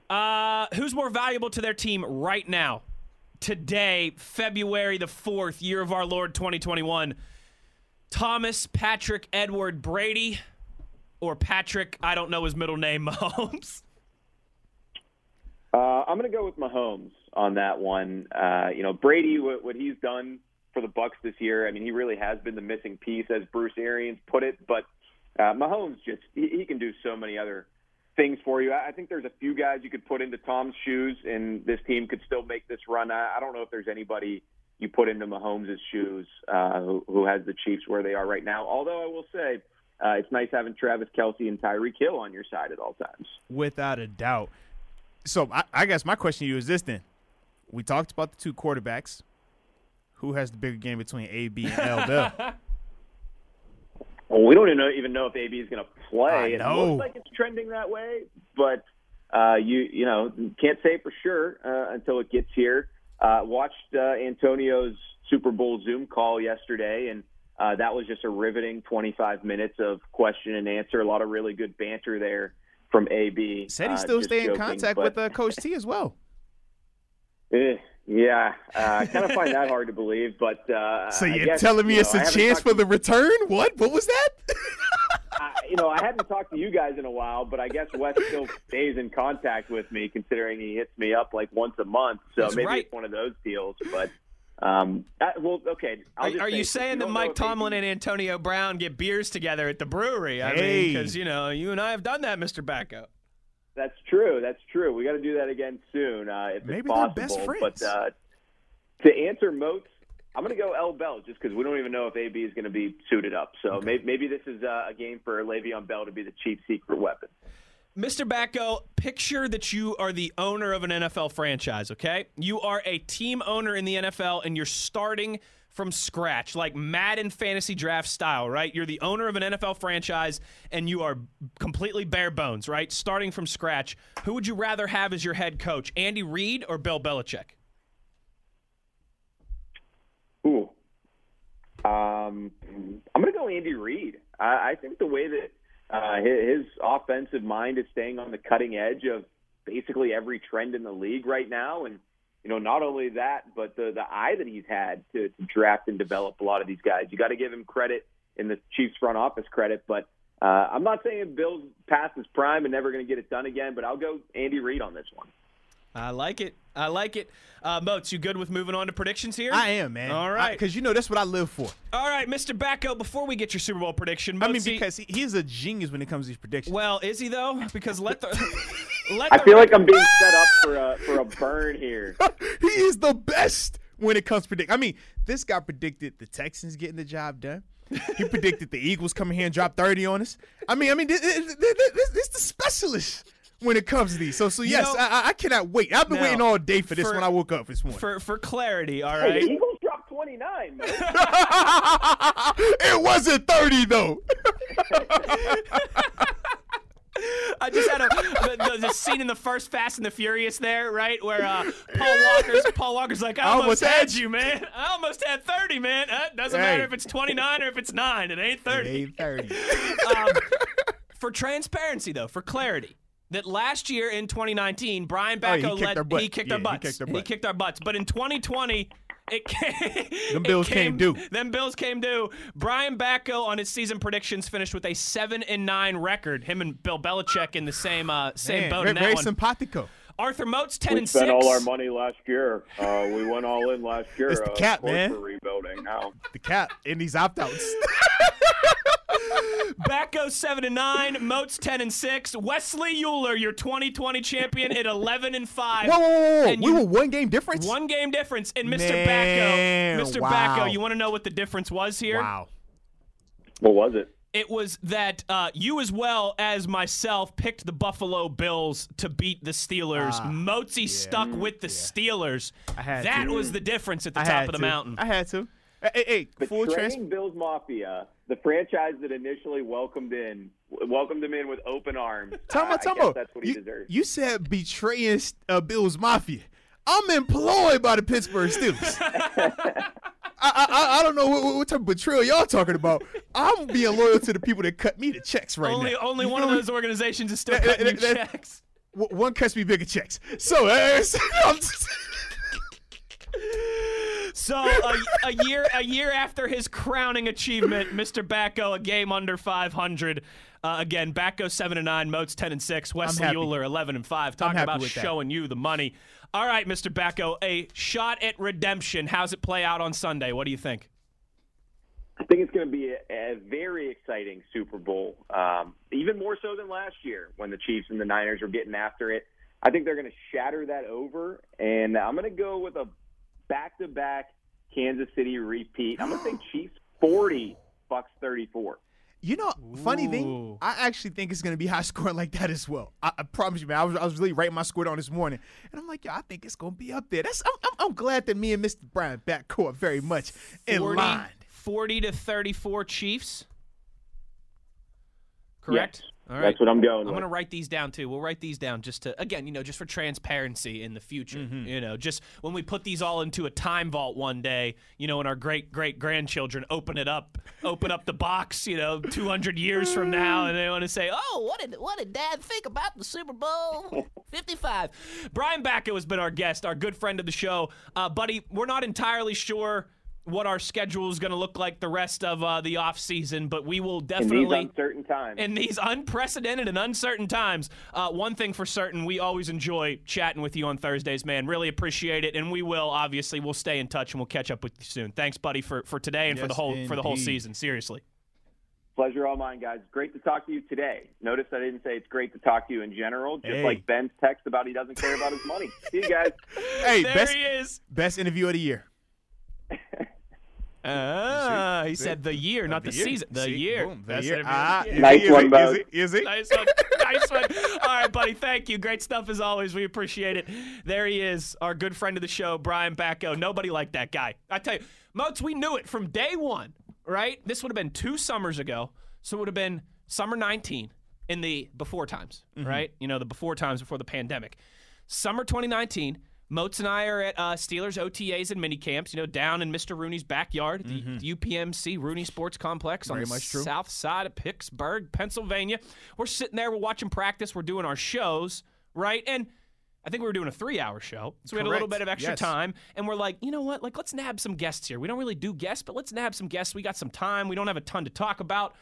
Uh, who's more valuable to their team right now? Today, February the 4th, year of our Lord 2021. Thomas Patrick Edward Brady or Patrick, I don't know his middle name, Mahomes. Uh, I'm going to go with Mahomes on that one. Uh, you know, Brady, what, what he's done for the Bucks this year, I mean, he really has been the missing piece, as Bruce Arians put it. But uh, Mahomes just he, he can do so many other things for you. I I think there's a few guys you could put into Tom's shoes, and this team could still make this run. I, I don't know if there's anybody you put into Mahomes' shoes uh, who, who has the Chiefs where they are right now. Although I will say. Uh, it's nice having Travis Kelce and Tyreek Hill on your side at all times. Without a doubt. So I, I guess my question to you is this then. We talked about the two quarterbacks. Who has the bigger game between AB and L Bell? Well, we don't even know, even know if AB is going to play. I It looks like it's trending that way, but uh, you you know can't say for sure uh, until it gets here. Uh, watched uh, Antonio's Super Bowl Zoom call yesterday, and uh, that was just a riveting 25 minutes of question and answer. A lot of really good banter there from AB. Said he Uh, still stay in contact but- with uh, Coach T as well. Eh, yeah, uh, I kind of find that hard to believe, but uh, So you're guess, telling me you it's know, I a chance talked for the return? What? What was that? I, you know, I hadn't talked to you guys in a while, but I guess Wes still stays in contact with me, considering he hits me up like once a month. So That's maybe right. it's one of those deals. But um, I, well, okay. I'll Are, just are say, you if saying that Mike Tomlin and Antonio Brown get beers together at the brewery? I mean, because, you know, you and I have done that, Mr. Batko. That's true. That's true. We got to do that again soon, uh, if Maybe it's they're possible. best friends. But uh, to answer Moats, I'm going to go L Bell just because we don't even know if AB is going to be suited up. So maybe, maybe this is uh, a game for Le'Veon Bell to be the chief secret weapon. Mr. Batko, picture that you are the owner of an NFL franchise, okay? You are a team owner in the NFL and you're starting from scratch, like Madden fantasy draft style, right? You're the owner of an NFL franchise and you are completely bare bones, right? Starting from scratch. Who would you rather have as your head coach, Andy Reid or Bill Belichick? Ooh. Um, I'm going to go Andy Reid. I, I think the way that uh, his, his offensive mind is staying on the cutting edge of basically every trend in the league right now, and you know, not only that, but the the eye that he's had to, to draft and develop a lot of these guys. You got to give him credit in the Chiefs front office credit, but uh, I'm not saying Bill's past his prime and never going to get it done again. But I'll go Andy Reid on this one. I like it. I like it. Uh, Moats, you good with moving on to predictions here? I am, man. All right. Because you know that's what I live for. All right, Mr. Batko, before we get your Super Bowl prediction, I mean, because he, he's a genius when it comes to these predictions. Well, is he though? Because let the let I feel like I'm being set up for a for a burn here. he is the best when it comes to predict. I mean, this guy predicted the Texans getting the job done. He predicted the Eagles coming here and drop 30 on us. I mean, I mean, this, this, this, this the specialist when it comes to these. So, so yes, know- I, I- I cannot wait. I've been Now, waiting all day for this for- when I woke up this morning. For for clarity, all right. Hey, the Eagles dropped 29, it wasn't 30 though. I just had a the, the, the scene in the first Fast and the Furious there, right, where uh, Paul Walker's Paul Walker's like, I almost, almost had had you, man. I almost had 30, man. Uh, doesn't Hey. matter if it's 29 or if it's nine. It ain't 30. It ain't 30. um, for transparency, though, for clarity, that last year in 2019, Brian Oh, he Batko kicked led. our butt. He kicked Yeah, our he butts. kicked our He kicked our butts. But in 2020. It came, Them it Bills came due. Them Bills came due. Brian Batko on his season predictions finished with a seven and nine record. Him and Bill Belichick in the same uh, same Man, boat very, in that very one. simpatico. Arthur Moats ten we and spent all our money last year. Uh, we went all in last year. It's the uh, cap, of man. We're rebuilding now. The cap in these opt outs. Batko seven and nine. Moats ten and six. Wesley Euler, your 2020 champion, at 11 and five. Whoa, whoa, whoa, whoa. And We you- were one game difference? One game difference. And Mr. Man, Batko, Mr. wow. Batko, you want to know what the difference was here? Wow. What was it? It was that uh, you, as well as myself, picked the Buffalo Bills to beat the Steelers. Ah, Mozi stuck with the Steelers. I had that to. was the difference at the I top of the to. mountain. I had to. Hey, hey, hey, full Betraying trans- Bills Mafia, the franchise that initially welcomed in, welcomed him in with open arms. Time Uh, out, time I guess out. That's what he You, deserves. you said betraying uh, Bills Mafia. I'm employed by the Pittsburgh Steelers. I, I, I- I don't know what, what- what type of betrayal y'all talking about. I'm being loyal to the people that cut me the checks right only now. only You one of those organizations is still That- cutting you that- that- checks. W- one cuts me bigger checks. So, uh, so I'm just- So a, a year a year after his crowning achievement, Mr. Batko a game under 500. Uh, again, Batko seven and nine, Moats ten and six, Wesley happy. Euler eleven and five. Talking about with that. showing you the money. All right, Mr. Batko, a shot at redemption. How's it play out on Sunday? What do you think? I think it's going to be a, a very exciting Super Bowl, um, even more so than last year when the Chiefs and the Niners were getting after it. I think they're going to shatter that over, and I'm going to go with a back-to-back Kansas City repeat. I'm going to say Chiefs 40, Bucks 34. You know, funny Ooh. thing, I actually think it's gonna be high scoring like that as well. I, I promise you, man. I was, I was really writing my score down this morning, and I'm like, yo, I think it's gonna be up there. That's I'm, I'm, I'm glad that me and Mr. Brian Batko very much in 40, line. 40 to 34 Chiefs. Correct? Yes, All right. That's what I'm going I'm with. going to write these down too. We'll write these down just to, again, you know, just for transparency in the future. Mm-hmm. You know, just when we put these all into a time vault one day, you know, and our great great grandchildren open it up, open up the box, you know, 200 years from now, and they want to say, oh, what did what did Dad think about the Super Bowl 55? Brian Batko has been our guest, our good friend of the show, uh, buddy. We're not entirely sure. What our schedule is going to look like the rest of uh, the off season, but we will definitely in definitely these uncertain times. in these unprecedented and uncertain times, uh, one thing for certain, we always enjoy chatting with you on Thursdays, man. Really appreciate it, and we will obviously we'll stay in touch and we'll catch up with you soon. Thanks, buddy, for, for today and for the Yes, whole for the whole season. Seriously, Pleasure all mine, guys. Great to talk to you today. Notice I didn't say it's great to talk to you in general, just Hey. like Ben's text about he doesn't care about his money. See you guys. Hey, there best he is. best interview of the year. Ah, he See? said the year, not the, year. season. The See? year. Boom, the That's year. Ah, is Nice it, is one, it, Bo. Is it? Is it? Nice one. nice one. All right, buddy. Thank you. Great stuff as always. We appreciate it. There he is, our good friend of the show, Brian Batko. Nobody like that guy. I tell you, Moats, we knew it from day one, right? This would have been two summers ago. So it would have been summer 19 in the before times, right? You know, the before times before the pandemic. Summer 2019. Moats and I are at uh, Steelers OTAs and mini camps, you know, down in Mr. Rooney's backyard, the, the UPMC Rooney Sports Complex on Very the much true. south side of Pittsburgh, Pennsylvania. We're sitting there, we're watching practice, we're doing our shows, right? And I think we were doing a three hour show. So we had a little bit of extra Yes. time. And we're like, you know what? Like, let's nab some guests here. We don't really do guests, but let's nab some guests. We got some time. We don't have a ton to talk about.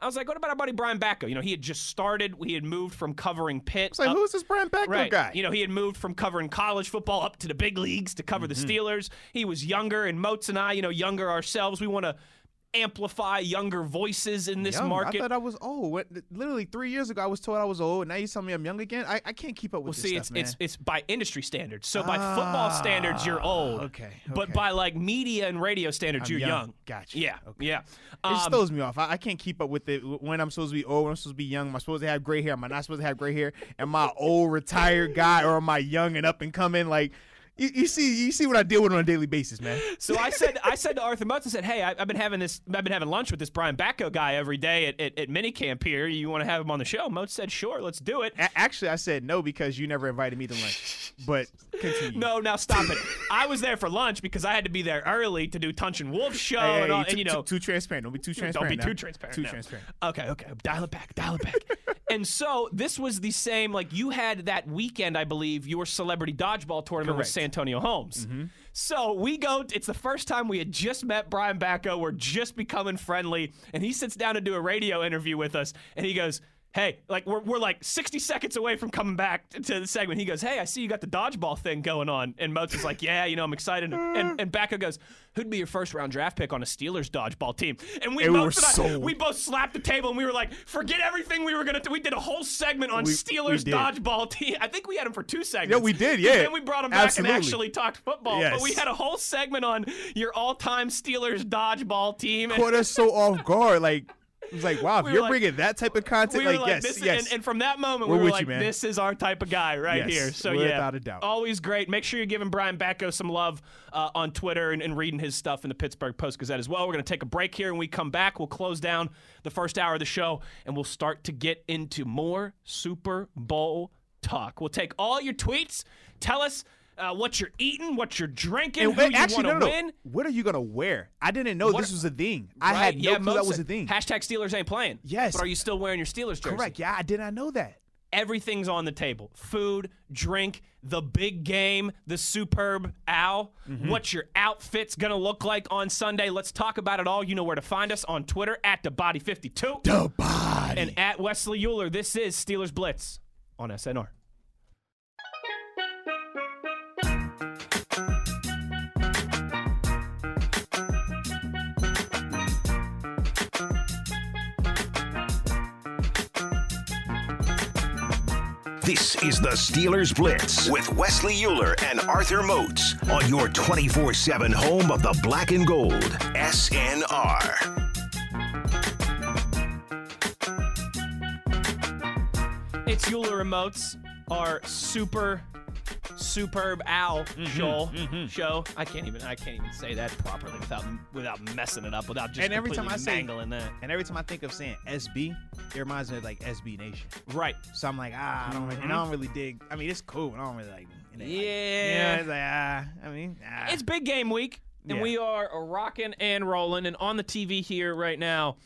I was like, what about our buddy Brian Batko? You know, he had just started. We had moved from covering Pitt. It's like, up- who's this Brian Batko Right. guy? You know, he had moved from covering college football up to the big leagues to cover Mm-hmm. the Steelers. He was younger, and Moats and I, you know, younger ourselves. We want to amplify younger voices in this Young. market. I thought I was old. Literally three years ago, I was told I was old. Now you tell me I'm young again. I, I can't keep up with Well, this see, stuff, it's man. it's it's by industry standards. So by football standards, you're old. Ah, okay, But by like media and radio standards, I'm you're young. young. Gotcha. Yeah. Okay. Yeah. It just Um, throws me off. I, I can't keep up with it when I'm supposed to be old, when I'm supposed to be young. Am I supposed to have gray hair? Am I not supposed to have gray hair? Am I old retired guy or am I young and up and coming? Like you, you see, you see what I deal with on a daily basis, man. So I said, I said to Arthur Moats, I said, "Hey, I, I've been having this, I've been having lunch with this Brian Batko guy every day at, at, at minicamp here. You want to have him on the show?" Moats said, "Sure, let's do it." A- actually, I said no because you never invited me to lunch. But continue. No, now stop it. I was there for lunch because I had to be there early to do Tunch and Wolf show, Hey, and, all, too, and you know, too, too transparent. Don't be too transparent. Don't be now. too transparent. Too no. transparent. Okay, okay. Dial it back. Dial it back. and so this was the same. Like you had that weekend, I believe, your celebrity dodgeball tournament with Correct. Santonio Holmes. Mm-hmm. So we go. It's the first time we had just met Brian Batko. We're just becoming friendly, and he sits down to do a radio interview with us, and he goes. Hey, like we're, we're like 60 seconds away from coming back to, to the segment. He goes, Hey, I see you got the dodgeball thing going on. And Moats is like, Yeah, you know, I'm excited. And, and Batko goes, Who'd be your first round draft pick on a Steelers dodgeball team? And we And we both were and I- sold. we both slapped the table and we were like, forget everything we were gonna do. We did a whole segment on We- Steelers did. dodgeball team. I think we had him for two segments. Yeah, we did, yeah. And then we brought him back Absolutely. and actually talked football. But Yes. we had a whole segment on your all-time Steelers dodgeball team. And Caught us so off guard. Like it was like, wow, if We were you're like- bringing that type of content, we like, like, yes, this, yes. and, and from that moment, We're we were like, you, this is our type of guy right Yes, here. So yeah, without a doubt. always great. Make sure you're giving Brian Batko some love uh, on Twitter and, and reading his stuff in the Pittsburgh Post Gazette as well. We're going to take a break here, and we come back, we'll close down the first hour of the show, and we'll start to get into more Super Bowl talk. We'll take all your tweets. Tell us. Uh, what you're eating, what you're drinking, And who you actually, want to no, no. win. What are you gonna wear? I didn't know What- this was a thing. I Right? had no yeah, clue that was a thing. Hashtag Steelers ain't playing. Yes. But are you still wearing your Steelers jersey? Correct. Yeah, I did not know that. everything's on the table food, drink, the big game, the superb owl, Mm-hmm. what your outfit's gonna look like on Sunday. Let's talk about it all. You know where to find us on Twitter at the body 52 The body. and at Wesley Euler. This is Steelers Blitz on SNR. This is the Steelers Blitz with Wesley Euler and Arthur Moats on your 24 7 home of the black and gold. SNR. It's Euler Remotes, our super superb owl Mm-hmm, show. Show. I can't even I can't even say that properly without without messing it up. Without just And every time I say- that. and every time I think of saying SB, it reminds me of like SB Nation. Right. So I'm like, ah, I don't, really, and I don't really dig. I mean, it's cool. I don't really like. it. Like, Yeah. yeah. It's like ah, I mean, ah. It's big game week, and Yeah. we are rocking and rolling. And on the TV here right now,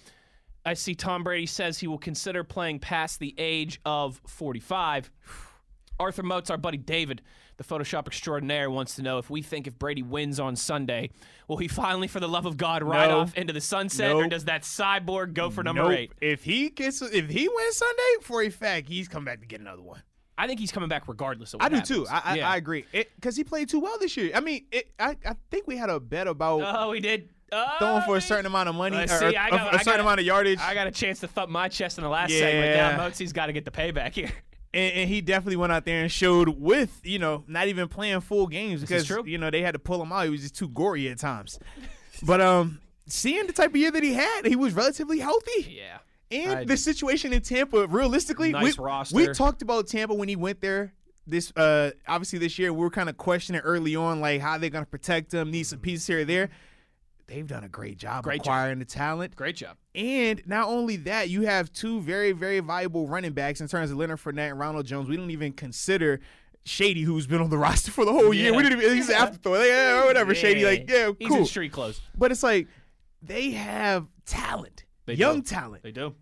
I see Tom Brady says he will consider playing past the age of 45. Arthur Moats, our buddy David, the Photoshop extraordinaire, wants to know if we think if Brady wins on Sunday, will he finally, for the love of God, ride off into the sunset, or does that cyborg go for number nope. eight? If he gets, if he wins Sunday, for a fact, he's coming back to get another one. I think he's coming back regardless of I do happens. too. I I, Yeah. I agree. Because he played too well this year. I mean, it, I I think we had a bet about Oh, we did. Oh, throwing for a oh, certain amount of money, or, see, or I a- got- a, I certain got- amount of yardage. I got a chance to thump my chest in the last segment. Now Yeah. Motsy's got to get the payback here. And, and he definitely went out there and showed with you know not even playing full games because you know they had to pull him out. He was just too gory at times. but um, seeing the type of year that he had, he was relatively healthy. Yeah. And I- the situation in Tampa, realistically, Nice we, roster. we talked about Tampa when he went there. This uh, obviously this year we were kind of questioning early on, like how they're gonna protect him, need some pieces here or there. They've done a great job Great job. acquiring the talent. Great job. And not only that, you have two very, very viable running backs in terms of Leonard Fournette and Ronald Jones. We don't even consider Shady, who's been on the roster for the whole year. Yeah. We didn't even, he's an afterthought. Like, yeah, whatever, Shady. Like, yeah, He's cool. in street clothes. But it's like they have talent, They young do. talent. They do.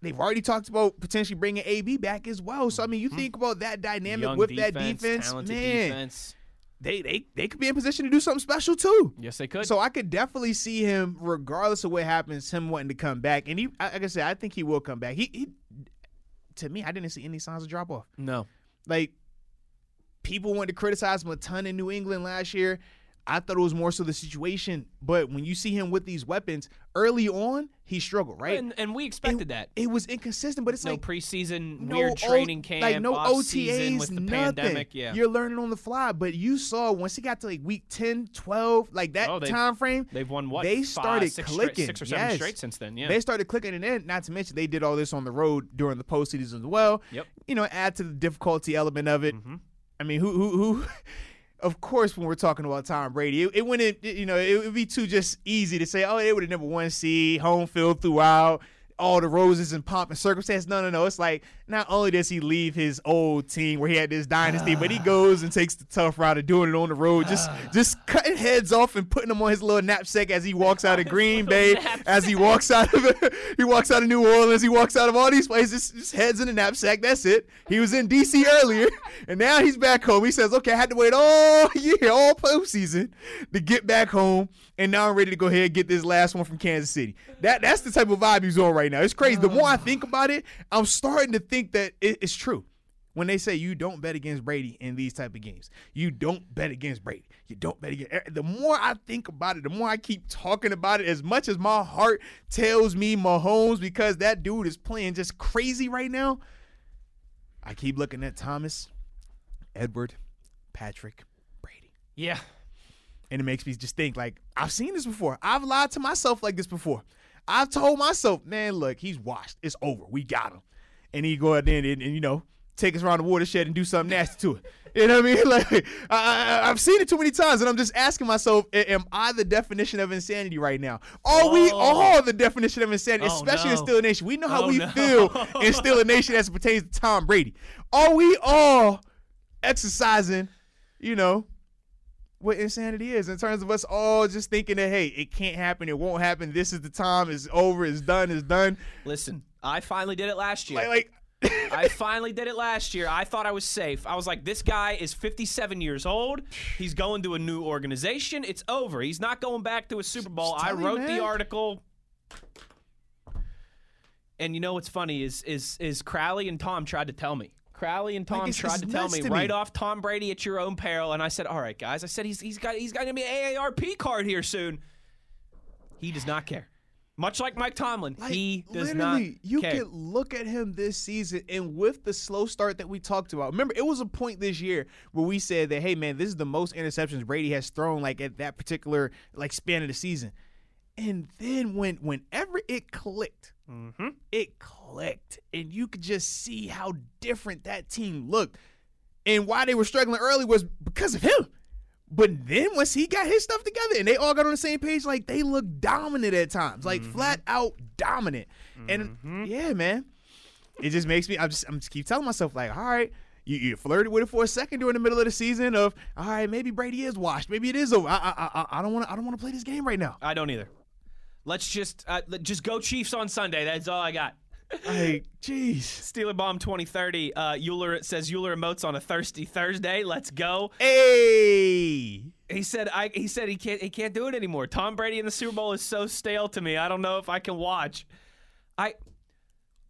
They've already talked about potentially bringing AB back as well. So I mean, you think about that dynamic Mm-hmm. Young with defense, that defense, man. defense. They they they could be in position to do something special too. Yes, they could. So I could definitely see him, regardless of what happens, him wanting to come back. And he, I- like I said, I think he will come back. He, he to me, I didn't see any signs of drop off. no. Like people wanted to criticize him a ton in New England last year. I thought it was more so the situation. But when you see him with these weapons early on, he struggled, right? And, and we expected it, that. It was inconsistent, but it's no like preseason, no weird O- training camp, like no OTAs, with the nothing. pandemic. Yeah, You're learning on the fly, but you saw once he got to like week 10, 12, like that Oh, time frame, they've won what? they five, started six straight- clicking. six or seven Yes. straight since then. Yeah, They started clicking, and then not to mention they did all this on the road during the postseason as well. Yep. You know, add to the difficulty element of it. Mhm. I mean, who who who? Of course, when we're talking about Tom Brady, it, it wouldn't. You know, it would be too just easy to say, oh, they would have number one seed, home field throughout. All the roses and pomp and circumstance. No, no, no. It's like not only does he leave his old team where he had this dynasty, but he ah. goes and takes the tough route of doing it on the road, just ah. just cutting heads off and putting them on his little knapsack as he walks out of Green Bay, as he walks out of he walks out of New Orleans, he walks out of all these places, just heads in the knapsack. That's it. He was in DC earlier, and now he's back home. He says, "Okay, I had to wait all year, all postseason, to get back home, and now I'm ready to go ahead and get this last one from Kansas City." That that's the type of vibe he's on right now. It's crazy. The more I ah. think about it, I'm starting to think that it's true when they say you don't bet against Brady in these type of games. You don't bet against Brady. You don't bet against. Eh, the more I think about it, the more I keep talking about it. As much as my heart tells me Mahomes because that dude is playing just crazy right now. I keep looking at Thomas, Edward, Patrick, Brady. yeah. And it makes me just think like I've seen this before. I've lied to myself like this before. I've told myself, man, look, he's washed. It's over. We got him. And he go out there and, and, and, you know take us around the watershed and do something nasty to it. You know what I mean? Like I, I, I've seen it too many times, and I'm just asking myself, am I the definition of insanity right now? Are we oh. all the definition of insanity, Oh, especially in Still Nation? We know how Oh, we no. feel in Steeler Nation as it pertains to Tom Brady. Are we all exercising, you know, what insanity is in terms of us all just thinking that hey, it can't happen, it won't happen. This is the time. It's over. It's done. It's done. Listen, I finally did it last year. Like, like I finally did it last year. I thought I was safe. I was like, this guy is 57 years old. He's going to a new organization. It's over. He's not going back to a Super Bowl. I wrote the article. And you know what's funny is is is Crowley and Tom tried to tell me. Crowley and Tom it's- tried to tell me to right me. off Tom Brady at your own peril, and I said, "All right, guys." I said he's he's got he's got to be an AARP card here soon. He does not care. Much like Mike Tomlin, Like, he does literally, not you care. can look at him this season, and with the slow start that we talked about, remember it was a point this year where we said that, hey man, this is the most interceptions Brady has thrown like at that particular like span of the season. And then when whenever it clicked, Mm-hmm. it clicked, and you could just see how different that team looked, and why they were struggling early was because of him. But then once he got his stuff together and they all got on the same page, like they look dominant at times, like Mm-hmm. flat out dominant. And yeah, man, it just makes me. I'm just, I'm just keep telling myself like, all right, you, you flirted with it for a second during the middle of the season of, all right, maybe Brady is washed, maybe it is over. I, I, I, I don't want to, I don't want to play this game right now. I don't either. Let's just uh, let- just go Chiefs on Sunday. That's all I got. Like, jeez. Steeler Bomb 2030. Uh, Euler says Euler emotes on a thirsty Thursday. Let's go. Hey. He said I he said he can't he can't do it anymore. Tom Brady in the Super Bowl is so stale to me. I don't know if I can watch. I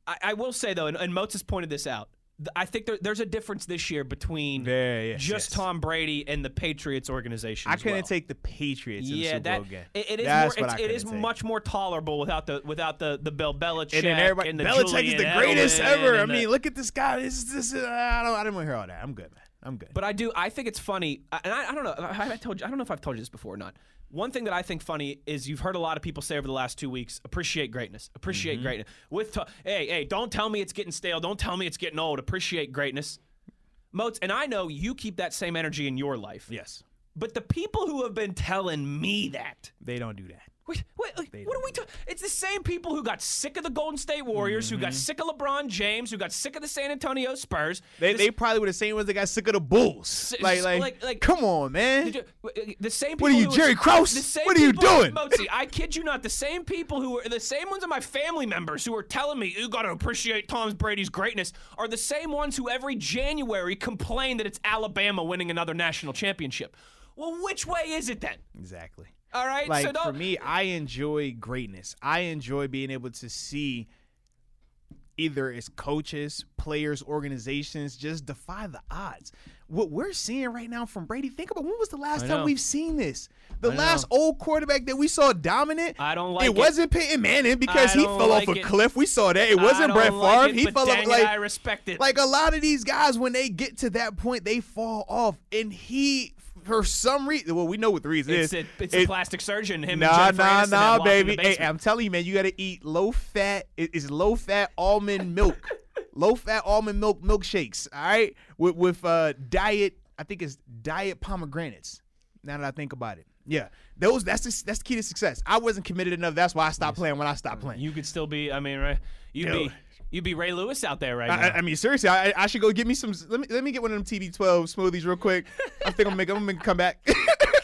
I, I will say though, and, and Moats has pointed this out. I think there, there's a difference this year between Very, yes, just yes. Tom Brady and the Patriots organization. I couldn't well. take the Patriots in the Super that Bowl game. it, it is That's more, what it's, I it is take. much more tolerable without the without the the Bill Belichick And then everybody, and the Belichick Julian is the greatest Edelman ever. I and the- mean, look at this guy. This, this, is- I don't, I didn't want to hear all that. I'm good, man. I'm good. But I do. I think it's funny, and I, I don't know. I, I told you. I don't know if I've told you this before or not. One thing that I think funny is you've heard a lot of people say over the last two weeks: appreciate greatness, appreciate Mm-hmm. greatness. With to- hey, hey, don't tell me it's getting stale. Don't tell me it's getting old. Appreciate greatness, Moats. And I know you keep that same energy in your life. yes, But the people who have been telling me that. they don't do that. Wait, wait, what are we talking? It's the same people who got sick of the Golden State Warriors, who got mm-hmm. sick of LeBron James, who got sick of the San Antonio Spurs. They, This- they probably were the same ones that got sick of the Bulls. Like, like, like- like- come on, man. You- the same people What are you, Jerry Krause? What are you doing? I kid you not. The same people who are the same ones of my family members who are telling me you got to appreciate Tom Brady's greatness are the same ones who every January complain that it's Alabama winning another national championship. Well, which way is it then? Exactly. All right, Like so don't, for me, I enjoy greatness. I enjoy being able to see either it's coaches, players, organizations, just defy the odds. What we're seeing right now from Brady, think about when was the last time we've seen this? The last old quarterback that we saw dominant. I don't like it. it. wasn't Peyton Manning because he fell like off a it. cliff. We saw that. It wasn't Brett like Favre. it, he fell off like I respect it. like a lot of these guys when they get to that point they fall off and he for some reason well we know what the reason It's is a, it's It- a plastic surgeon. Him Nah, nah, Aniston nah, have locked in baby. Hey. I'm telling you, man, you got to eat low fat. it- It's low fat almond milk, low fat almond milk milkshakes. All right, with with uh diet. I think it's diet pomegranates. Now that I think about it, yeah, those that's the, that's the key to success. I wasn't committed enough. That's why I stopped playing when I stopped playing. You could still be. I mean, right? You'd be you'd be Ray Lewis out there right I, now. I- I mean, seriously, I, I should go get me some. Let me let me get one of them TB12 smoothies real quick. I think I'm gonna make. I'm gonna make a comeback.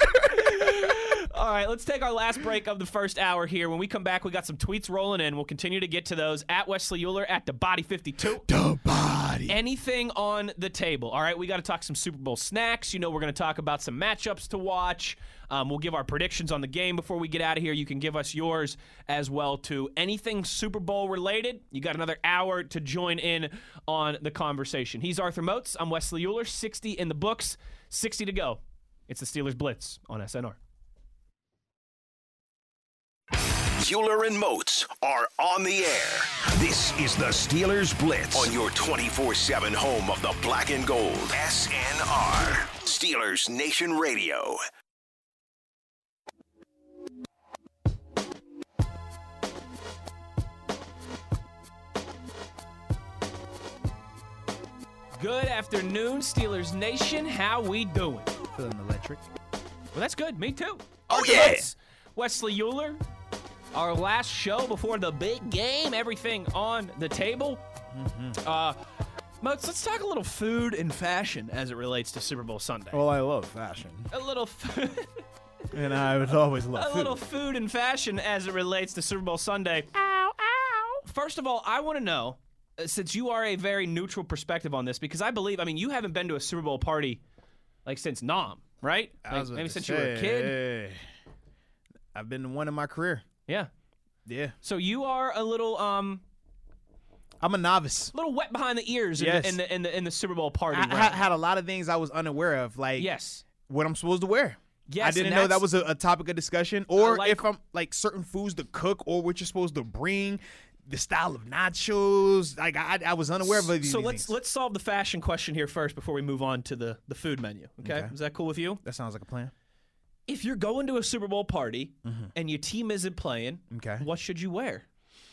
All right, let's take our last break of the first hour here. When we come back, we got some tweets rolling in. We'll continue to get to those at Wesley Euler at the Body 52. the body. Anything on the table. All right, we got to talk some Super Bowl snacks. You know, we're going to talk about some matchups to watch. Um, we'll give our predictions on the game before we get out of here. You can give us yours as well too. Anything Super Bowl related, you got another hour to join in on the conversation. He's Arthur Moats. I'm Wesley Euler. 60 in the books, 60 to go. It's the Steelers Blitz on SNR. Euler and Moats are on the air. This is the Steelers Blitz on your 24 7 home of the black and gold. SNR. Steelers Nation Radio. Good afternoon, Steelers Nation. How we doing? Feeling electric. Well, that's good. Me too. Oh, Arthur yeah. Moats, Wesley Euler. Our last show before the big game. Everything on the table. Mm-hmm. Uh, Moats, let's talk a little food and fashion as it relates to Super Bowl Sunday. Well, I love fashion, A little, f- and I would always love a food. little food and fashion as it relates to Super Bowl Sunday. Ow, ow. First of all, I want to know, uh, since you are a very neutral perspective on this, because I believe, I mean, you haven't been to a Super Bowl party like since Nom, right? I Like, was maybe to since you were a kid. I've been to one in my career. Yeah. Yeah, So you are a little um I'm a novice. A little wet behind the ears in, Yes. the, in the in the in the Super Bowl party. I, had a lot of things I was unaware of, like yes. what I'm supposed to wear. Yes, I didn't know that was a, a topic of discussion, or like- if I'm like certain foods to cook, or what you're supposed to bring, the style of nachos. Like I, I was unaware of these. So these let's things. let's solve the fashion question here first before we move on to the the food menu. Okay, Okay. is that cool with you? That sounds like a plan. If you're going to a Super Bowl party and your team isn't playing, Mm-hmm. Okay. what should you wear?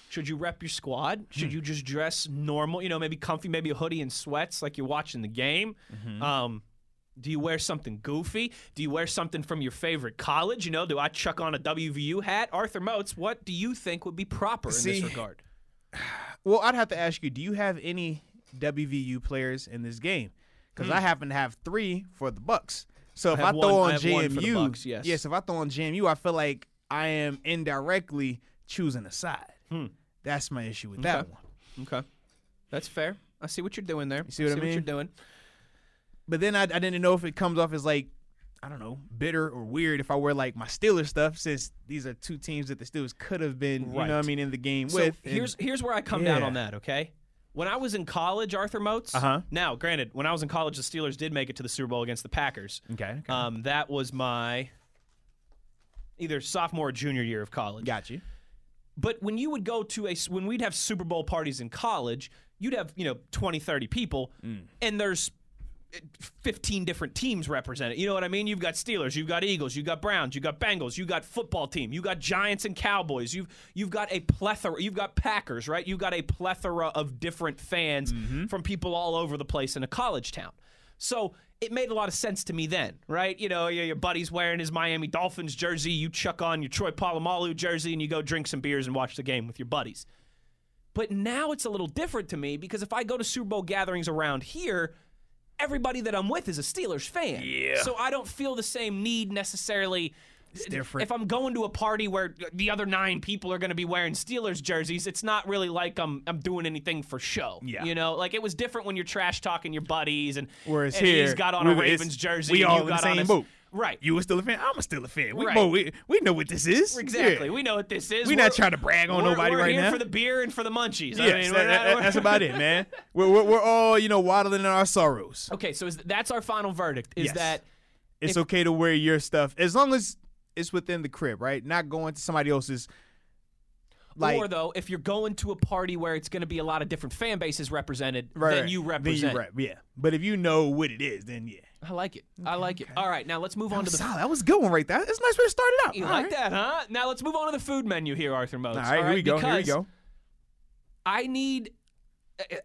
Should you rep your squad? Should Hmm. you just dress normal? You know, maybe comfy, maybe a hoodie and sweats like you're watching the game. Mm-hmm. Um, do you wear something goofy? Do you wear something from your favorite college? You know, do I chuck on a WVU hat? Arthur Moats, what do you think would be proper in See, this regard? Well, I'd have to ask you: Do you have any WVU players in this game? Because I happen to have three for the Bucks. So if Hmm. have I, throw one- on JMU, Bucks, yes. yes, if I throw on JMU, I feel like I am indirectly choosing a side. That's my issue with that Hmm. Okay. one. Okay, that's fair. I see what you're doing there. see what I see What you're doing. But then I, I didn't know if it comes off as like I don't know bitter or weird if I wear like my Steelers stuff since these are two teams that the Steelers could have been you know what I mean in the game So with. here's here's where I come down on that. Okay, when I was in college, Arthur Moats. Uh-huh. Now, granted, when I was in college, the Steelers did make it to the Super Bowl against the Packers. okay, okay. Um, that was my either sophomore or junior year of college. got you. But when you would go to a when we'd have Super Bowl parties in college, you'd have, you know, 20, 30 people Mm. and there's 15 different teams represented. You know what I mean? You've got Steelers, you've got Eagles, you've got Browns, you've got Bengals, you've got football team, you've got Giants and Cowboys. You've you've got a plethora, you've got Packers, right? You've got a plethora of different fans Mm-hmm. from people all over the place in a college town. So it made a lot of sense to me then, right? You know, your your buddy's wearing his Miami Dolphins jersey, you chuck on your Troy Polamalu jersey, and you go drink some beers and watch the game with your buddies. But now it's a little different to me because if I go to Super Bowl gatherings around here, everybody that I'm with is a Steelers fan. Yeah. So I don't feel the same need necessarily. It's different. If I'm going to a party where the other nine people are going to be wearing Steelers jerseys, it's not really like I'm I'm doing anything for show. Yeah. You know, like it was different when you're trash talking your buddies and Whereas and here, he's got on a Ravens jersey. we and all you in the got on same boat. Right. You were still a fan? I'm still a fan. We Right. both we, we know what this is. Exactly. Yeah. We know what this is. We We're- not trying to brag on we're- nobody we're right here now. for the beer and for the munchies. I Yes, mean, that- not- that- that's about it, man. We're, we're, we're all you know waddling in our sorrows. Okay, so is, that's our final verdict. Is Yes. that It's okay to wear your stuff as long as it's within the crib, right? Not going to somebody else's. Like, or though if you're going to a party where it's going to be a lot of different fan bases represented, right, then right. you represent. rep, yeah. But if you know what it is, then yeah. I like it. I like it. All right, now let's move on to the. Solid. That was a good one right there. It's a nice way to start it out. You All like right. that, huh? Now let's move on to the food menu here, Arthur Moats. All right, here we go. Here we go. I need.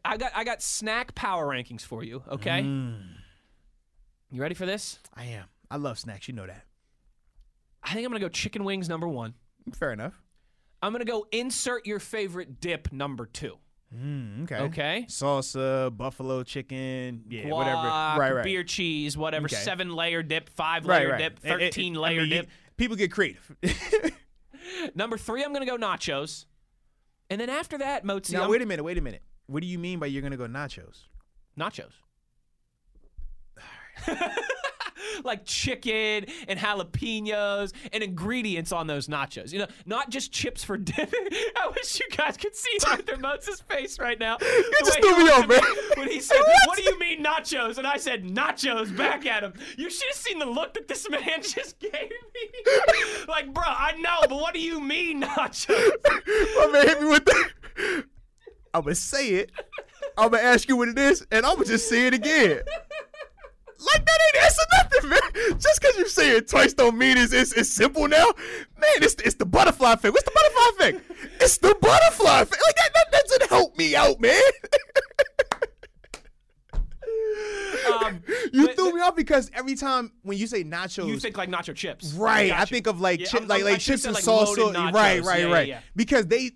I got I got snack power rankings for you. Okay. Mm. You ready for this? I am. I love snacks. You know that. I think I'm gonna go chicken wings number one. Fair enough. I'm gonna go insert your favorite dip number two. Mm, okay. Okay. Salsa, buffalo chicken, yeah, whatever. Right, right. Beer cheese, whatever. Okay. Seven layer dip, five layer right. dip, It- it- thirteen I layer mean, you- dip. people get creative. Number three, I'm gonna go nachos. And then after that, Mozi, now I'm- wait a minute. Wait a minute. What do you mean by you're gonna go nachos? nachos. like chicken and jalapenos and ingredients on those nachos. You know, not just chips for dinner. I wish you guys could see Arthur Moats' face right now. You just threw me off, man. When he said, What do you mean nachos? And I said, Nachos back at him. You should have seen the look that this man just gave me. like, bro, I know, but what do you mean nachos? My man hit me with the. I'm gonna say it. I'm gonna ask you what it is, and I'm gonna just say it again. Like that ain't answer nothing, man. Just because you say it twice don't mean it's, it's, it's simple now. Man, it's, it's the butterfly effect. What's the butterfly effect? It's the butterfly effect. Like that, that doesn't help me out, man. Um, you threw me off because every time when you say nachos, you think like nacho chips. Right. I Gotcha. think of like Yeah, chip, I'm- like I'm- I like chips and like, salsa. Right, right, yeah, right. yeah. Because they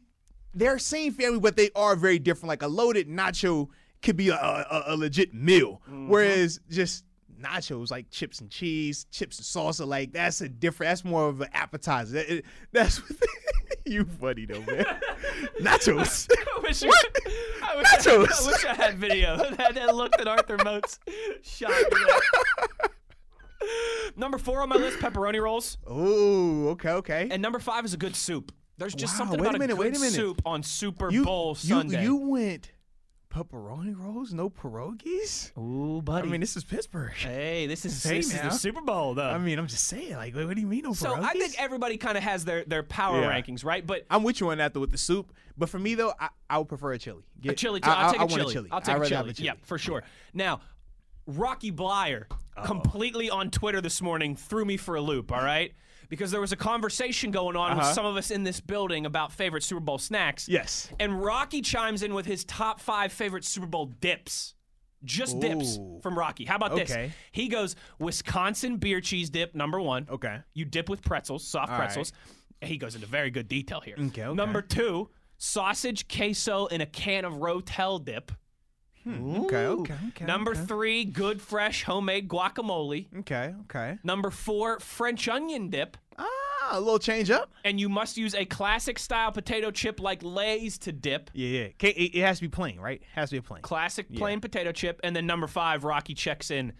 they're same family, but they are very different. Like a loaded nacho could be a, a, a legit meal, Mm-hmm. whereas just nachos like chips and cheese, chips and salsa, like that's a different. That's more of an appetizer. That- it- that's what you funny though, man. nachos. I wish, What? I, wish Nachos. I wish I had video. that, that look that Arthur Moats shot. Number four on my list, pepperoni rolls, oh, okay, okay. and number five is a good soup. There's just Wow, something wait a about minute, a wait good a minute. soup on Super you, Bowl you, Sunday. You went pepperoni rolls, no pierogies. Ooh, buddy. I mean, this is Pittsburgh. hey, this is Hey, this is the Super Bowl though. I mean, I'm just saying, like, what do you mean no pierogies? so I think everybody kind of has their their power Yeah. rankings, right? But I'm with you on that though with the soup, but for me though, I, I would prefer a chili. A chili too. I, I'll I- take I a want chili. I'll I'd take a chili. a chili. Yeah, for sure. Now, Rocky Bleier completely on Twitter this morning threw me for a loop. All right. Because there was a conversation going on with Uh-huh. some of us in this building about favorite Super Bowl snacks. Yes. And Rocky chimes in with his top five favorite Super Bowl dips. Just dips Ooh. from Rocky. How about this? He goes Wisconsin beer cheese dip, number one. Okay. You dip with pretzels, soft All right. pretzels. He goes into very good detail here. Okay, okay. Number two, sausage, queso, in a can of Rotel dip. Okay, okay, okay. Number okay. three, good fresh homemade guacamole. Okay, okay. Number four, French onion dip. Ah, a little change up. And you must use a classic style potato chip like Lay's to dip. Yeah, yeah. It, has to be plain, right? It Has to be plain. Classic plain potato chip. And then number five, Rocky checks in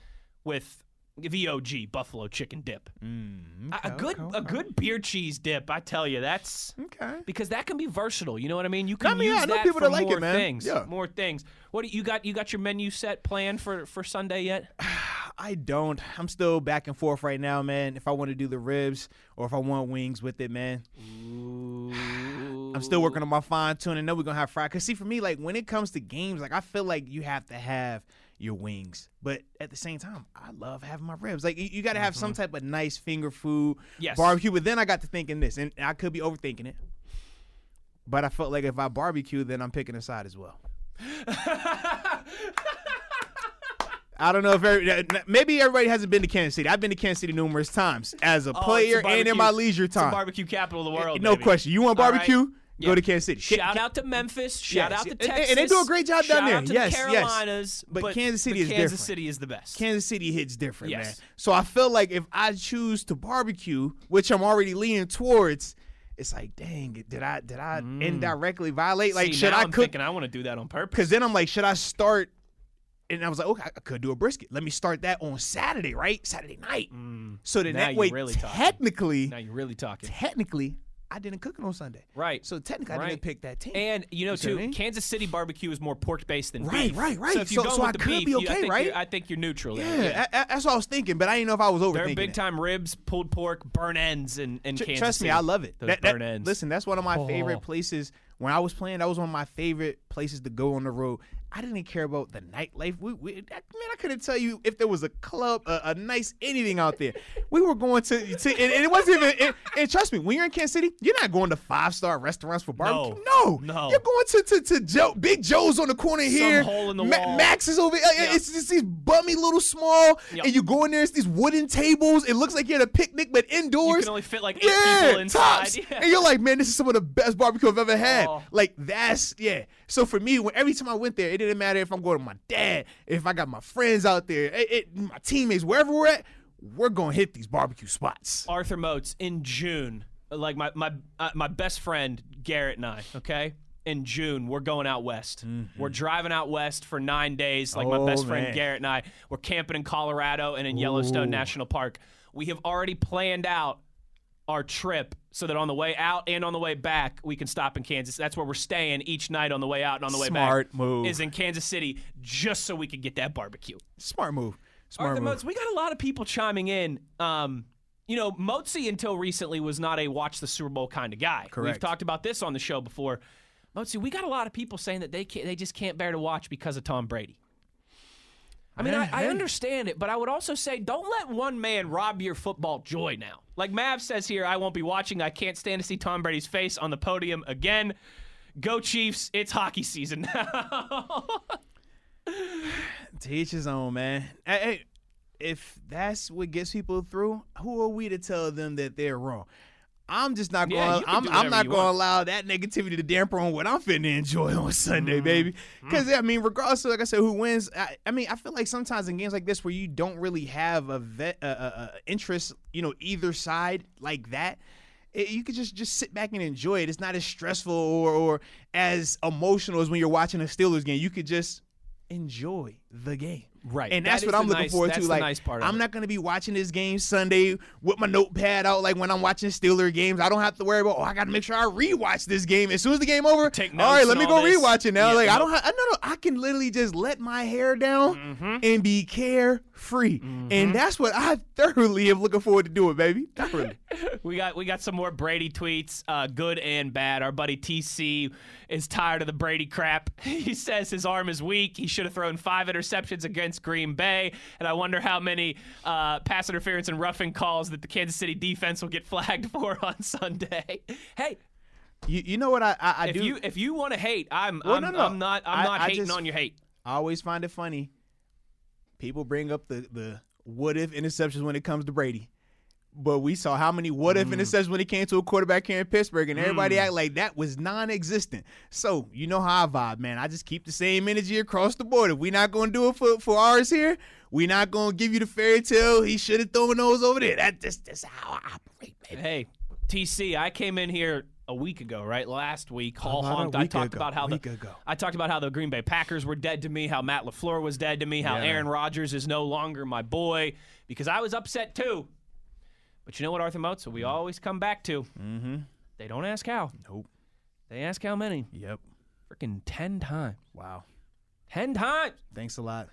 with the OG buffalo chicken dip. Mm, A- a good a good beer cheese dip, I tell you, that's Okay. because that can be versatile. You know what I mean? You can I mean, use yeah, I know that people for that like it, more man. things. Yeah. More things. What do you got? You got your menu set planned for for Sunday yet? I don't. I'm still back and forth right now, man. If I want to do the ribs or if I want wings with it, man. I'm still working on my fine tuning. Know we're gonna have fried. Cause see, for me, like when it comes to games, like I feel like you have to have your wings, but at the same time, I love having my ribs. Like you, you got to have some mm-hmm. type of nice finger food, Yes. barbecue. But then I got to thinking this, and I could be overthinking it. But I felt like if I barbecue, then I'm picking a side as well. I don't know if every, maybe everybody hasn't been to Kansas City. I've been to Kansas City numerous times as a Oh, player and in my leisure time. barbecue capital of the world. no baby. question. You want right. Yeah. Go to Kansas City. Shout out to Memphis. Shout Yes. out to And- and they do a great job down there. Yes, the yes. Carolinas. But Kansas City but is Kansas different. City is the best. Kansas City hits different, Yes. man. So I feel like if I choose to barbecue, which I'm already leaning towards, it's like, dang, did I did I indirectly violate? Like, Mm. See, should I I'm cook? thinking I want to do that on purpose. Because then I'm like, should I start and I was like, okay, I could do a brisket. Let me start that on Saturday, right? Saturday night. so then Mm. Now that you're way, really talking. technically, Now you're really talking. technically, I didn't cook it on Sunday. Right. So technically, I didn't pick that team. And you know, You too, I mean? Kansas City barbecue is more pork based than Right, beef. right, right. So if you So- go so with I the could beef, be you- I okay, think right? you're- I think you're neutral. yeah, a- a- that's what I was thinking, but I didn't know if I was overthinking. They're big time ribs, pulled pork, burn ends, and, and Tr- Kansas Trust me, City. I love it. Those That- that- burn ends. Listen, that's one of my Oh. favorite places. When I was playing, that was one of my favorite places to go on the road. I didn't care about the nightlife. We, we man, I couldn't tell you if there was a club, a, a nice anything out there. We were going to, to and, and it wasn't even. And, and trust me, when you're in Kansas City, you're not going to five star restaurants for barbecue. No. No, No. You're going to to, to Joe, Big Joe's on the corner here. Some hole in the Ma- wall. Max is over. here. Yeah. It's just these bummy little small, Yep. and you go in there. It's these wooden tables. It looks like you're at a picnic, but indoors. You can only fit like eight yeah, people inside. tops. Yeah. And you're like, man, this is some of the best barbecue I've ever had. Oh. Like that's yeah. So for me, when every time I went there, it didn't matter if I'm going to my dad, if I got my friends out there, it, it- my teammates, wherever we're at, we're gonna hit these barbecue spots. Arthur Moats in June, like my my uh, my best friend Garrett and I. Okay, in June we're going out west. We're driving out west for nine days. Like my Mm-hmm. Oh, best friend man. Garrett and I. We're camping in Colorado and in Yellowstone National Park. We have already planned out our trip so that on the way out and on the way back we can stop in Kansas. That's where we're staying each night on the way out and on the way back. Smart move. Is in Kansas City just so we can get that barbecue. Smart move. Smart Arthur move. Moats, we got a lot of people chiming in. Um, you know, Moatsy until recently was not a watch the Super Bowl kind of guy. We've talked about this on the show before. Moatsy, we got a lot of people saying that they can't, they just can't bear to watch because of Tom Brady. I mean, I, I understand it, but I would also say don't let one man rob your football joy now. Like Mav says here, I won't be watching. I can't stand to see Tom Brady's face on the podium again. Go Chiefs! It's hockey season now. To each his own, man. Hey, if that's what gets people through, who are we to tell them that they're wrong? I'm just not going. can I'm, I'm not going to allow that negativity to damper on what I'm finna enjoy on Sunday, Mm-hmm. baby. Because I mean, regardless of like I said, who wins? I, I mean, I feel like sometimes in games like this where you don't really have a vet, uh, uh, interest, you know, either side like that. it- you could just just sit back and enjoy it. It's not as stressful or, or as emotional as when you're watching a Steelers game. You could just enjoy the game. Right. And that's is what I'm looking nice- forward that's to. the Like nice I'm not gonna be watching this game Sunday with my notepad out like when I'm watching Steeler games. I don't have to worry about oh I gotta make sure I rewatch this game. As soon as the game over, Take all right, let me all go this. rewatch it now. Yeah, like I don't have I no no I can literally just let my hair down Mm-hmm. and be carefree. And that's what I thoroughly am looking forward to doing, baby. Thoroughly. We got we got some more Brady tweets, uh, good and bad. Our buddy TC is tired of the Brady crap. He says his arm is weak. He should have thrown five interceptions against Green Bay, and I wonder how many uh, pass interference and roughing calls that the Kansas City defense will get flagged for on Sunday. Hey, you, you know what I I, I if do you if you want to hate, I'm Well, I'm, no, no. I'm not I'm not I hating just- on your hate. I always find it funny. People bring up the the what if interceptions when it comes to Brady. But we saw how many what if Mm. interceptions when it came to a quarterback here in Pittsburgh, and everybody act like that was non-existent. So you know how I vibe, man. I just keep the same energy across the board. If we're not gonna do it for, for ours here, we're not gonna give you the fairy tale. He should have thrown those over there. That just that's how I operate, baby. Hey, TC, I came in here a week ago, right? Last week, Hall honked. I talked ago, about how the ago. I talked about how the Green Bay Packers were dead to me, how Matt LaFleur was dead to me, how Yeah. Aaron Rodgers is no longer my boy because I was upset too. But you know what, Arthur Moats? We always come back to. Mm-hmm. They don't ask how. Nope. They ask how many. Yep. Freaking ten times. Wow. Ten times. Thanks a lot.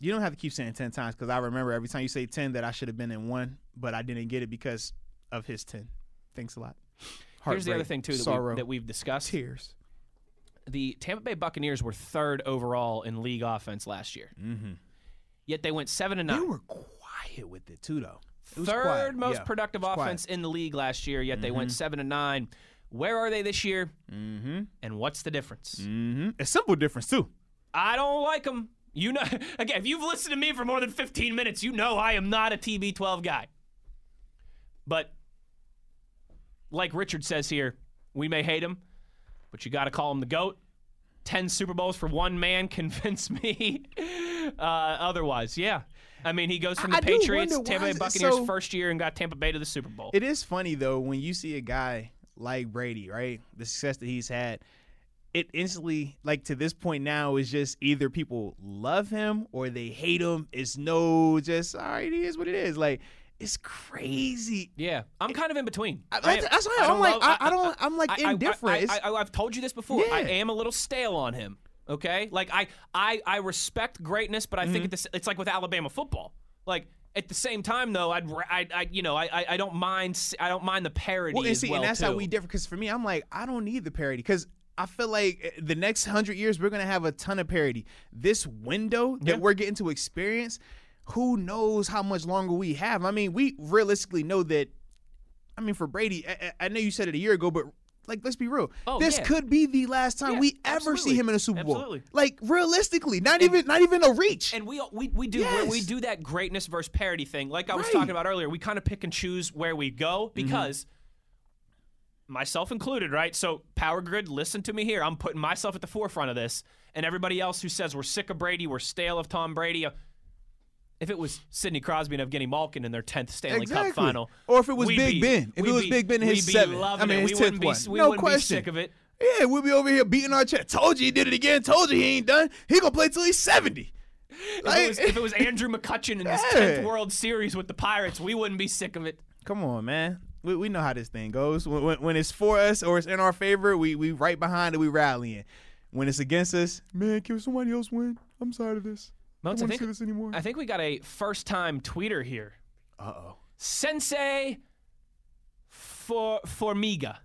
You don't have to keep saying 10 times because I remember every time you say 10 that I should have been in one, but I didn't get it because of his 10. Thanks a lot. Here's the other thing too that, sorrow, we, that we've discussed. tears. the Tampa Bay Buccaneers were third overall in league offense last year. Mm-hmm. Yet they went seven and They were quiet with it too, though. It was third quiet. most Yeah, productive it was quiet. offense in the league last year, yet they went seven and nine. Where are they this year? Mm-hmm. And what's the difference? Mm-hmm. A simple difference too. I don't like them. You know, again, if you've listened to me for more than 15 minutes, you know I am not a TB12 guy. But like Richard says here, we may hate him, but you got to call him the GOAT. 10 Super Bowls for one man convince me uh, otherwise. Yeah. I mean, he goes from the I Patriots, wonder Tampa Bay Buccaneers so- first year and got Tampa Bay to the Super Bowl. It is funny though when you see a guy like Brady, right? The success that he's had. it instantly like to this point now is just either people love him or they hate him. It's no just all right, it is what it is. Like it's crazy. Yeah, I'm kind of in between. I- that's- am- that's why I I'm don't like- I- I don't- I'm, like, I- indifferent. I, I, have told you this before. I am a little stale on him. Okay, like I, I, I respect greatness, but I Mm-hmm. think it's, it's like with Alabama football. Like at the same time, though, I'd, I, I, you know, I, I- I don't mind, I don't mind the parody Well, and see, well and that's too. how we differ. Because for me, I'm like, I don't need the parody because I feel like eh, the next hundred years we're gonna have a ton of parody. This window that Yeah. we're getting to experience, who knows how much longer we have? I mean, we realistically know that. I mean, for Brady, I, I know you said it a year ago, but like, let's be real. Oh, this yeah. could be the last time Yeah, we ever absolutely. see him in a Super Bowl. Absolutely. Like realistically, not even not even a reach. And we we we do Yes. we do that greatness versus parody thing. Like I was Right. Mm-hmm. talking about earlier, we kind of pick and choose where we go because myself included, right? So Power Grid, listen to me here. I'm putting myself at the forefront of this, and everybody else who says we're sick of Brady, we're stale of Tom Brady. If it was Sidney Crosby and Evgeny Malkin in their tenth Stanley Exactly. Cup final, Or if it was Big be- Ben. If it was be- Big Ben in his seventh. I mean, it. his we wouldn't tenth be we No wouldn't question. be sick of it. Yeah, we'll be over here beating our chest. Told you he did it again. Told you he ain't done. He gonna play till he's seventy. If it, was, if it was Andrew McCutchen in his Yeah. tenth World Series with the Pirates, we wouldn't be sick of it. Come on, man. We, we know how this thing goes. When, when, when it's for us or it's in our favor, we we right behind it. We rallying. When it's against us, man, can somebody else win? I'm tired of this. I Moats, I don't want to think- this anymore. I think we got a first time tweeter here. Uh oh. Sensei for Formiga.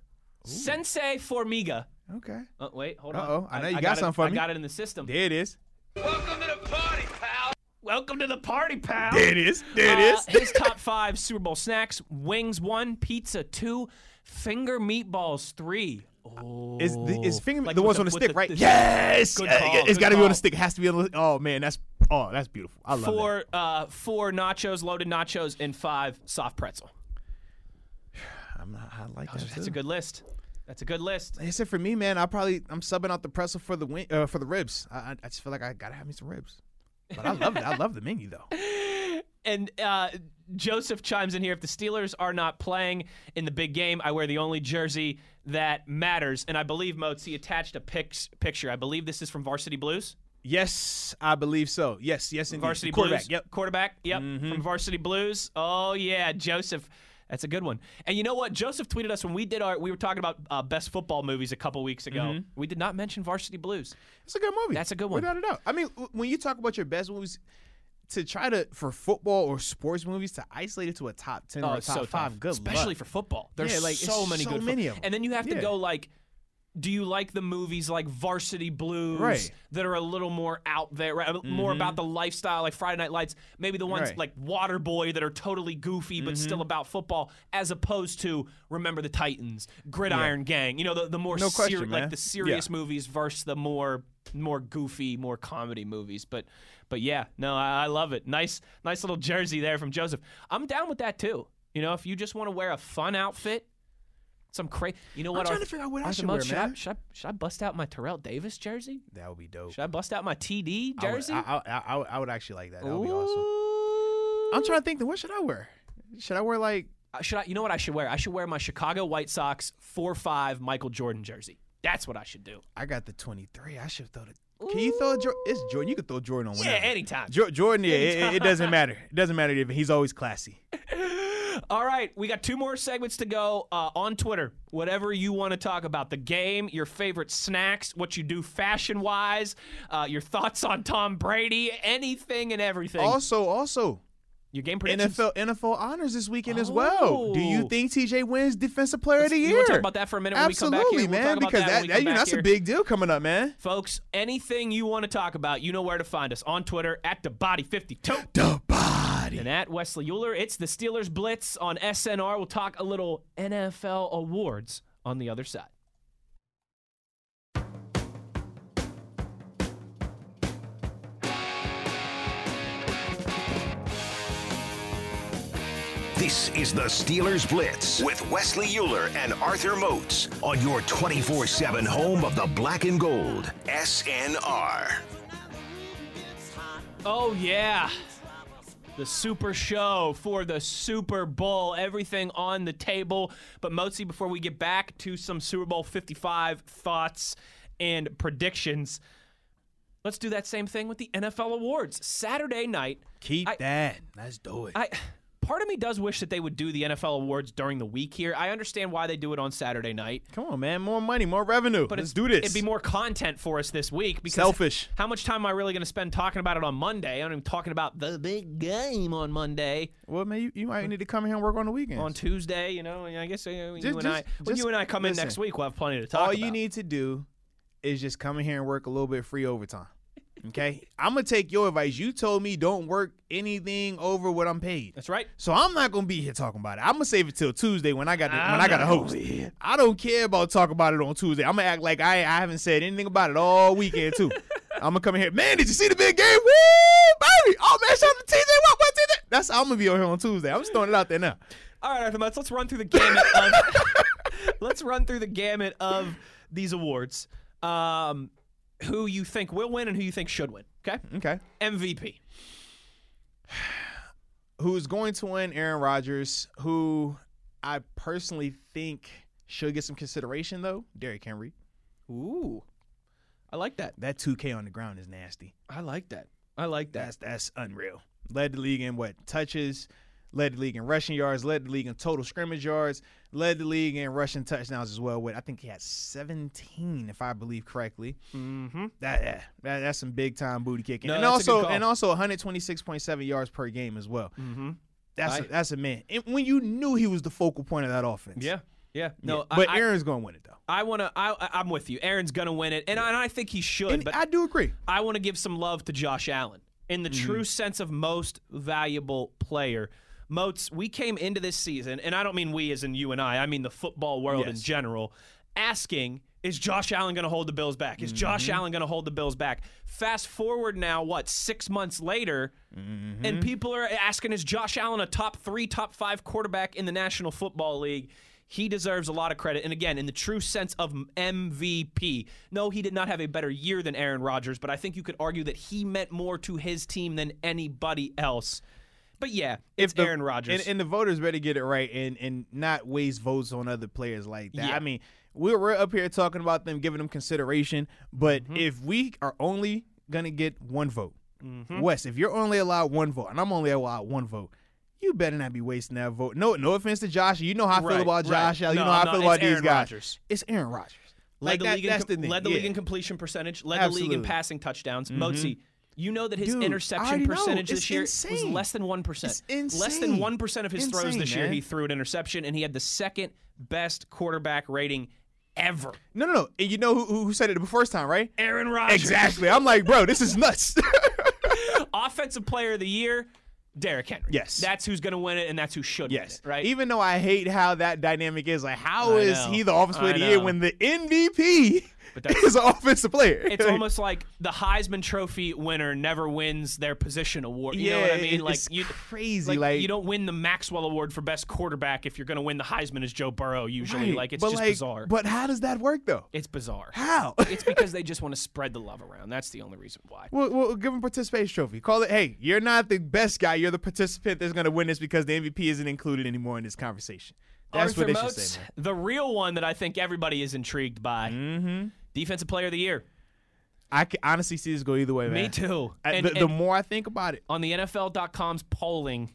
Sensei Formiga. Okay. Oh, wait, hold on. Uh-oh, I know you got got it- something for I me. I got it in the system. There it is. Welcome to the party, pal. Welcome to the party, pal. There it is. There it Uh, is. his top five Super Bowl snacks: wings one, pizza two, finger meatballs three. Oh, Is the is finger Like the ones the- on the stick, the- right? the- yes. Good Uh, call, it's good got to be on call. the stick. It has to be on the. Oh man, that's oh that's beautiful. I love that. four, uh, four nachos, loaded nachos, and five soft pretzel. I'm not, I like that. That's too. a good list. That's a good list. Like I said, for me, man, I probably I'm subbing out the pretzel for the wing, uh, for the ribs. I, I, I just feel like I gotta have me some ribs. But I love it. I love the menu though. And uh, Joseph chimes in here. If the Steelers are not playing in the big game, I wear the only jersey that matters. And I believe Moats he attached a pics, picture. I believe this is from Varsity Blues. Yes, I believe so. Yes, yes, indeed. Varsity quarterback. Blues. Yep. Mm-hmm. Quarterback. Yep. From Varsity Blues. Oh yeah, Joseph. That's a good one. And you know what? Joseph tweeted us when we did our. We were talking about uh, best football movies a couple weeks ago. Mm-hmm. We did not mention Varsity Blues. It's a good movie. That's a good one. Without a doubt. I mean, when you talk about your best movies, to try to for football or sports movies to isolate it to a top ten or a top so five, tough. good especially luck. for football. There's Yeah, like, so many so good, fo- many 'em. and then you have to Yeah. go like, do you like the movies like Varsity Blues Right. that are a little more out there, right? more mm-hmm. about the lifestyle, like Friday Night Lights? Maybe the ones Right. like Waterboy that are totally goofy but mm-hmm. still about football, as opposed to Remember the Titans, Gridiron Gang. You know, the, the more No question, seri- like the serious Yeah. movies versus the more more goofy, more comedy movies. But but yeah, no, I, I love it. Nice nice little jersey there from Joseph. I'm down with that too. You know, if you just want to wear a fun outfit, some crazy. You know what? I'm trying Arthur- to figure out what I should wear, should I, man. should I should I bust out my Terrell Davis jersey? That would be dope. Should I bust out my TD I would- jersey? I, I, I, I would- I would actually like that. That would be awesome. I'm trying to think. Then what should I wear? Should I wear like? Uh, Should I? You know what I should wear? I should wear my Chicago White Sox four five Michael Jordan jersey. That's what I should do. I got the 23. I should throw the. Can you throw a Jordan? It's Jordan. You can throw Jordan on Yeah, anytime. Jo- Jordan, yeah, it, it- it doesn't matter. It doesn't matter if he's always classy. All right, we got two more segments to go uh, on Twitter. Whatever you want to talk about the game, your favorite snacks, what you do fashion wise, uh, your thoughts on Tom Brady, anything and everything. Also, also, your game predictions. NFL NFL honors this weekend as well. Do you Oh. think TJ wins Defensive Player of the You Year? wanna talk about that for a minute we come Absolutely. We'll man. because that when we come you know, that's here. a big deal coming up, man. Folks, anything you want to talk about, you know where to find us on Twitter at the Body 52 The body. and at Wesley Euler. It's the Steelers Blitz on SNR. We'll talk a little NFL awards on the other side. This is the Steelers Blitz with Wesley Euler and Arthur Moats on your 24 7 home of the black and gold. SNR. Oh, yeah. The super show for the Super Bowl. Everything on the table. But, Mozi, before we get back to some Super Bowl 55 thoughts, and predictions. Let's do that same thing with the NFL awards. Saturday night. Keep I- that. Let's do it. I part of me does wish that they would do the NFL awards during the week here. I understand why they do it on Saturday night. Come on, man. More money, more revenue. But Let's do this. It'd be more content for us this week because Selfish. How much time am I really going to spend talking about it on Monday? I'm even talking about the big game on Monday, Well, man, you, you might need to come here and work on the weekend. on Tuesday. You know, I guess uh, you Just- and I, when just you and I come in next week, we'll have plenty to talk All about. you need to do is just come in here and work a little bit free overtime. Okay? I'm going to take your advice. You told me don't work anything over what I'm paid. That's right. So I'm not gonna be here talking about it. I'm gonna save it till Tuesday when I got the, when I'm got a host. I don't care about talking about it on Tuesday. I'm gonna act like I I haven't said anything about it all weekend too. I'm gonna come in here. Man, did you see the big game? Woo, baby! Oh man, shout out to TJ. What what TJ? That's I'm gonna be on here on Tuesday. I'm just throwing it out there now. All right, Arthur Moats, let's run through the gamut of let's run through the gamut of these awards. Um, who you think will win and who you think should win. Okay, Okay. MVP. Who's going to win? Aaron Rodgers. Who I personally think should get some consideration though. Derrick Henry. Ooh, I like that. That 2K on the ground is nasty. I like that. I like that. That's that's unreal. Led the league in what touches, led the league in rushing yards, led the league in total scrimmage yards, led the league in rushing touchdowns as well. With I think he had 17, if I believe correctly. Mm-hmm. That, yeah, that that's some big time booty kicking, No, and that's a good also and also 126.7 yards per game as well. Mm-hmm. That's I- a, that's a man. And when you knew he was the focal point of that offense, Yeah. Yeah. Yeah. No, but I, Aaron's gonna win it though. I, to. I, I'm with you. Aaron's gonna win it, and, I, and I think he should. And but I do agree. I want to give some love to Josh Allen in the Mm-hmm. true sense of most valuable player. Moats, we came into this season, and I don't mean we as in you and I, I mean the football world in general, asking, is Josh Allen going to hold the Bills back? Is Josh Mm-hmm. Allen going to hold the Bills back? Fast forward now, what, six months later, Mm-hmm. and people are asking, is Josh Allen a top three, top five quarterback in the National Football League? He deserves a lot of credit. And again, in the true sense of MVP, no, he did not have a better year than Aaron Rodgers, but I think you could argue that he meant more to his team than anybody else. But yeah, it's the- Aaron Rodgers. And, and the voters better get it right and and not waste votes on other players like that. Yeah. I mean, we're, we're up here talking about them, giving them consideration, but Mm-hmm. if we are only gonna get one vote, Mm-hmm. Wes, if you're only allowed one vote, and I'm only allowed one vote. You better not be wasting that vote. No, no offense to Josh. You know how I feel Right, about. Josh. Allen. You No, know how no, I feel about these Aaron guys. Rodgers. It's Aaron Rodgers. led Like the that, league in com- the led the league in completion percentage, led the league in passing touchdowns. Mozi, you know that his Dude, interception percentage this year was less than one percent. Less than one percent of his throws Insane, this year man. he threw an interception, and he had the second best quarterback rating ever. No, no, no. And you know who, who said it the first time, right? Aaron Rodgers. Exactly. I'm like, bro, this is nuts. Offensive Player of the Year, Derrick Henry. Yes. that's who's going to win it, and that's who should Yes. win it. Right. Even though I hate how that dynamic is, like, how I is know. he the offensive player of the year when the MVP But that's- is an offensive player? it's almost like the Heisman Trophy winner never wins their position award. You yeah, know what I mean? Like it's you, crazy. like, Like, you don't win the Maxwell Award for best quarterback if you're going to win the Heisman as Joe Burrow. Usually, right, like it's but just like, bizarre. But how does that work though? it's bizarre. How? it's because they just want to spread the love around. That's the only reason why. We'll, we'll give him participation trophy. Call it, hey, you're not the best guy. You're the participant that's going to win this because the MVP isn't included anymore in this conversation. That's Arthur what they should Moats, say, man. the real one that I think everybody is intrigued by. Mm-hmm. Defensive Player of the Year. I can honestly see this go either way, man. Me too. I- And- the, the more I think about it, on the NFL.com's polling,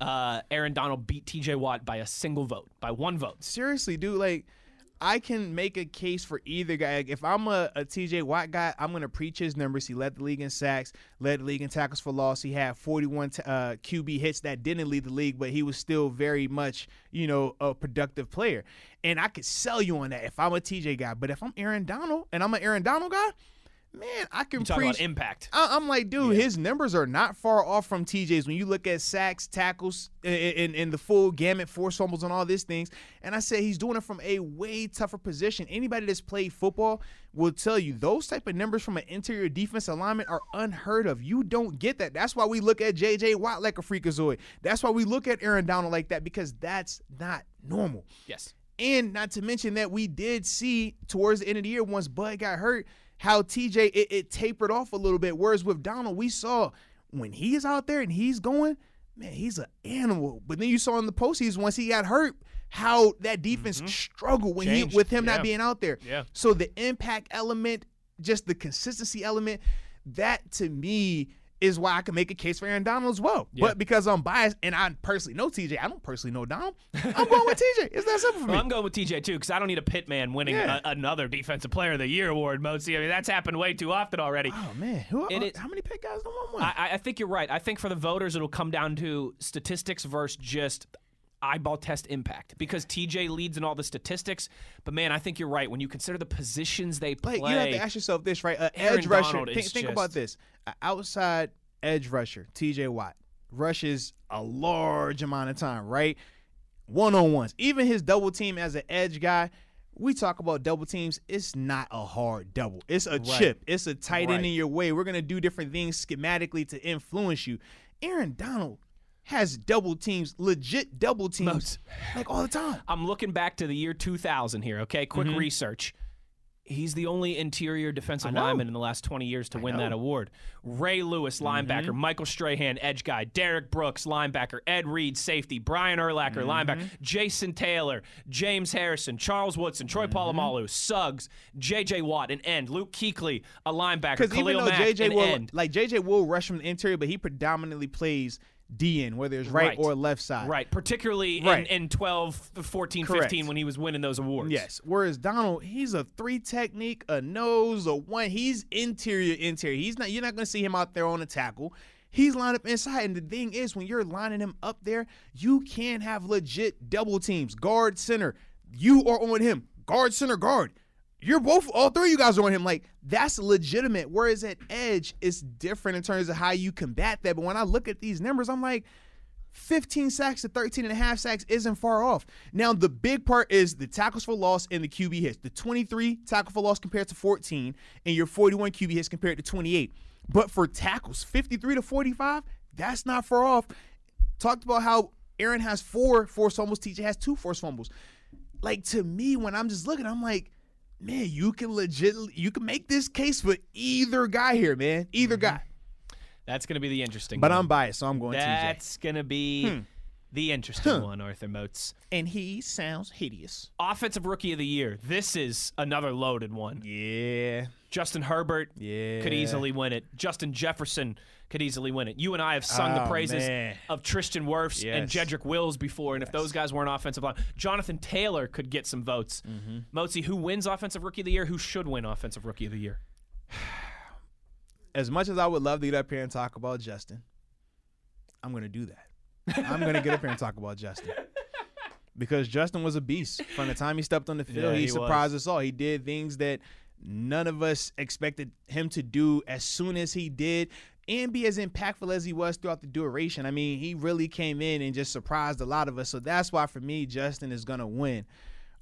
uh, Aaron Donald beat T.J. Watt by a single vote, by one vote. seriously, dude, like I can make a case for either guy. Like, if I'm a, a TJ Watt guy, I'm gonna preach his numbers. He led the league in sacks, led the league in tackles for loss. He had 41 t- uh, QB hits that didn't lead the league, but he was still very much, you know, a productive player. And I could sell you on that if I'm a TJ guy. But if I'm Aaron Donald and I'm an Aaron Donald guy, man, I can talk preach. about impact. I- I'm like, dude, his numbers are not far off from TJ's when you look at sacks, tackles, and, and the full gamut, force fumbles, and all these things. And I say he's doing it from a way tougher position. Anybody that's played football will tell you those type of numbers from an interior defense alignment are unheard of. You don't get that. That's why we look at J.J. Watt like a freakazoid. That's why we look at Aaron Donald like that because that's not normal. Yes. And not to mention that we did see towards the end of the year, once Bud got hurt, how TJ it, it tapered off a little bit. Whereas with Donald, we saw when he's out there and he's going, man, he's an animal. But then you saw in the postseason once he got hurt, how that defense struggled when Mm-hmm. Changed, he with him yeah. not being out there. Yeah. So the impact element, just the consistency element, that to me is why I can make a case for Aaron Donald as well. Yeah. But because I'm biased and I personally know TJ, I don't personally know Donald. I'm going with TJ. It's that simple for me. Well, I'm going with TJ too because I don't need a pit man winning Yeah. a, another Defensive Player of the Year award, Mozi. I mean, that's happened way too often already. oh man, who? It is- how many pit guys don't want one? I- I think you're right. I think for the voters, it'll come down to statistics versus just eyeball test impact because TJ leads in all the statistics. But man, I think you're right. When you consider the positions they play, you have to ask yourself this, right? Aaron edge rusher. Donald Think, think about this: An outside edge rusher, T.J. Watt, rushes a large amount of time, right? One on ones, even his double team as an edge guy. We talk about double teams. It's not a hard double. It's a chip. It's a tight Right. end in your way. We're gonna do different things schematically to influence you. Aaron Donald has double teams, legit double teams, like all the time. I'm looking back to the year 2000 here. Okay, quick Mm-hmm. research. He's the only interior defensive lineman in the last 20 years to win that award. Ray Lewis, linebacker. Mm-hmm. Michael Strahan, edge guy. Derrick Brooks, linebacker. Ed Reed, safety. Brian Urlacher, Mm-hmm. linebacker. Jason Taylor, James Harrison, Charles Woodson, Troy Mm-hmm. Polamalu, Suggs, J.J. Watt, an end. Luke Kuechly, a linebacker. Because Khalil even though Mack, JJ will end. like JJ will rush from the interior, but he predominantly plays DN, whether it's right, Right. or left side. Right, particularly Right. In, in 12, 14, Correct. 15 when he was winning those awards. Yes. Whereas Donald, he's a three technique, a nose, a one. He's interior, interior. He's not. You're not going to see him out there on a tackle. He's lined up inside. And the thing is, when you're lining him up there, you can have legit double teams, guard, center. You are on him, guard, center, guard. You're both, all three of you guys are on him. Like, that's legitimate. Whereas at edge, it's different in terms of how you combat that. But when I look at these numbers, I'm like, 15 sacks to 13 and a half sacks isn't far off. Now, the big part is the tackles for loss and the QB hits. The 23 tackle for loss compared to 14, and your 41 QB hits compared to 28. But for tackles, 53 to 45, that's not far off. Talked about how Aaron has four forced fumbles, TJ has two forced fumbles. Like, to me, when I'm just looking, I'm like, man, you can legit, you can make this case for either guy here, man. Either mm-hmm. guy. That's going to be the interesting But one. I'm biased, so I'm going TJ. That's going to be hmm. the interesting one, Arthur Moats. And he sounds hideous. Offensive Rookie of the Year. This is another loaded one. Yeah. Justin Herbert Yeah. could easily win it. Justin Jefferson could easily win it. You and I have sung the Oh, praises man. of Tristan Wirfs and Jedrick Wills before, and if those guys weren't offensive line, Jonathan Taylor could get some votes. Mm-hmm. Motzi, who wins Offensive Rookie of the Year? Who should win Offensive Rookie of the Year? As much as I would love to get up here and talk about Justin, I'm going to do that. I'm going to get up here and talk about Justin. Because Justin was a beast. From the time he stepped on the field, Yeah, he, he was. surprised us all. He did things that none of us expected him to do as soon as he did and be as impactful as he was throughout the duration. I mean, he really came in and just surprised a lot of us. So that's why, for me, Justin is going to win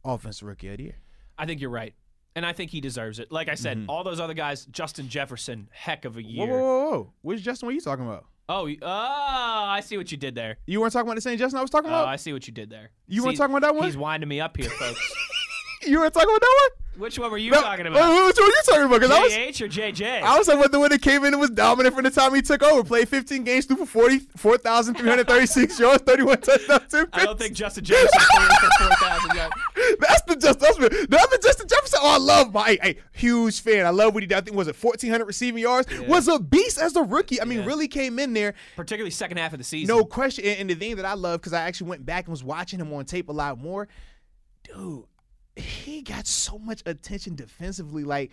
Offensive Rookie of the Year. I think you're right. And I think he deserves it. Like I said, all those other guys, Justin Jefferson, heck of a Mm-hmm. Year. whoa, whoa, whoa. Which Justin were you talking about? Oh, oh, I see what you did there. You weren't talking about the same Justin I was talking Oh, about? I see what you did there. You weren't talking about that one? He's winding me up here, folks. you weren't talking about that one? Which one were you No, talking about? Which one were you talking about? Because I was, JH or JJ? I was talking about the one that came in and was dominant from the time he took over. Played 15 games, threw for 40, 4,336 yards, 31 touchdowns, two I don't think Justin Jefferson threw for 4,000 yards. That's the just that's the the Justin Jefferson. Oh, I love my hey, hey, huge fan. I love what he did. I think was it 1,400 receiving yards. Was a beast as a rookie. I mean, Yeah. really came in there. Particularly second half of the season. No question. And, and the thing that I love, because I actually went back and was watching him on tape a lot more, dude, he got so much attention defensively. Like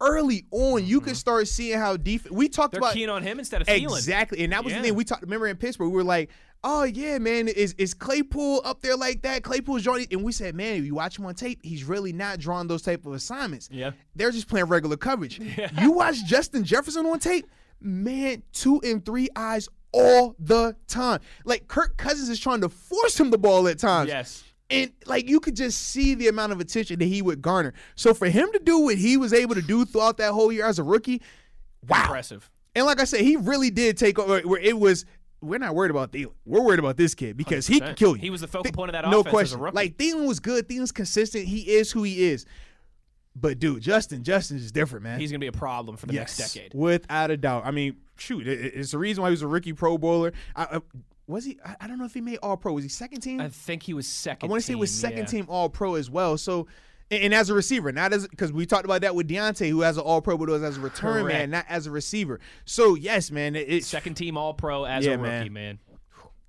early on, you could mm-hmm. start seeing how defense. We talked They're about keen on him instead of Thielen. exactly, and that was Yeah. the thing we talked. Remember in Pittsburgh, we were like, "Oh yeah, man, is is Claypool up there like that? Claypool's drawing," and we said, "Man, if you watch him on tape, he's really not drawing those type of assignments. Yeah. they're just playing regular coverage. You watch Justin Jefferson on tape, man, two and three eyes all the time. Like Kirk Cousins is trying to force him the ball at times. Yes. And like you could just see the amount of attention that he would garner. So for him to do what he was able to do throughout that whole year as a rookie, wow. Impressive. And like I said, he really did take over. Where it was, we're not worried about Thielen. We're worried about this kid because he can kill you. He was the focal point of that no offense as a question. rookie. Like Thielen was good. Thielen's consistent. He is who he is. But dude, Justin, Justin is different, man. He's going to be a problem for the yes, next decade. without a doubt. I mean, shoot, it's the reason why he was a rookie Pro Bowler. I, Was he? I, I don't know if he made All Pro. Was he second team? I think he was second. I want to say he was second yeah. team All Pro as well. So, and, and as a receiver, not as because we talked about that with Deontay, who has an All Pro, but was as a return Correct. man, not as a receiver. So yes, man, it, it's Second team All Pro as Yeah, a rookie, man. man.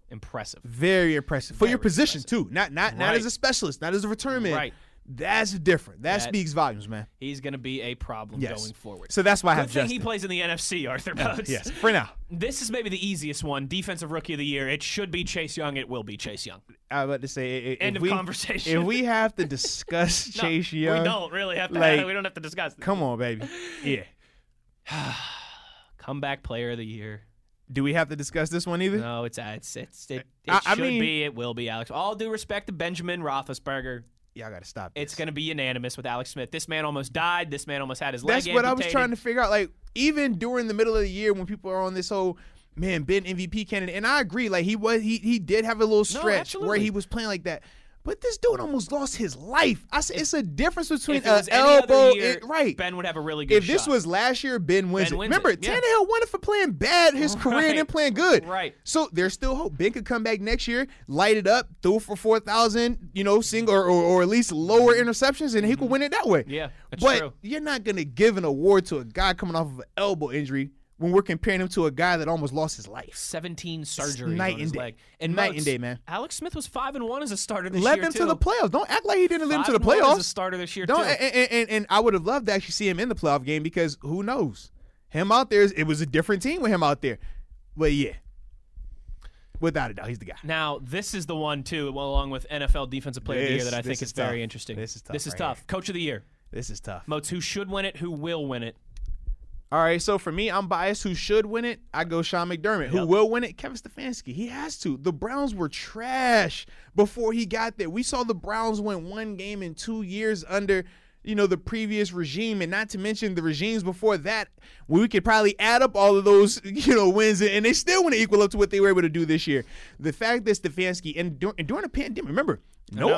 Impressive. very impressive for your position impressive. too. Not not not as a specialist, not as a return man. Right. That's different. That, That- speaks volumes, man. He's going to be a problem Yes. going forward. So that's why I Good have thing Justin. he plays in the NFC, Arthur Moats. yes, for now. This is maybe the easiest one. Defensive Rookie of the Year. It should be Chase Young. It will be Chase Young. I was about to say, i- i- End if of we, conversation. If we have to discuss No, Chase Young, We don't really have to. like, we don't have to discuss. This. come on, baby. Yeah. Comeback Player of the Year. Do we have to discuss this one either? No, it's it's it's it, it I- I should mean- be. It will be Alex. All due respect to Benjamin Roethlisberger. Y'all got to stop. It's going to be unanimous with Alex Smith. This man almost died. This man almost had his That's leg That's what I was trying to figure out. Like, even during the middle of the year when people are on this whole man Ben MVP candidate, and I agree, like he was he he did have a little stretch where he was playing like that. But this dude almost lost his life. I said it's a difference between an elbow year, and right. Ben would have a really good if this was last year, Ben wins Ben it. wins Remember, it, yeah. Tannehill won it for playing bad his career and then Right. playing good. Right. So there's still hope. Ben could come back next year, light it up, throw for four thousand, you know, single or, or, or at least lower interceptions, and he could win it that way. Mm-hmm. Yeah, that's but true. you're not gonna give an award to a guy coming off of an elbow injury when we're comparing him to a guy that almost lost his life. 17 surgeries night on his and day. leg. And Night and day, man. Alex Smith was five and one as a starter this Led year them too. to the playoffs. Don't act like he didn't lead them to the playoffs. as a starter this year Don't, too. and, and, and, and I would have loved to actually see him in the playoff game because who knows? Him out there, it was a different team with him out there. But yeah, without a doubt, he's the guy. Now, this is the one too, well, along with NFL Defensive Player of the Year, that I think is is very tough. interesting. This is tough This is right tough. Coach of the Year, This is tough. Moats. Who should win it? Who will win it? All right, so for me, I'm biased. Who should win it? I go Sean McDermott. Who Yep. will win it? Kevin Stefanski. He has to. The Browns were trash before he got there. We saw the Browns win one game in two years under, you know, the previous regime, and not to mention the regimes before that. We could probably add up all of those, you know, wins, and they still want to equal up to what they were able to do this year. The fact that Stefanski and, dur- and during a pandemic, remember. No.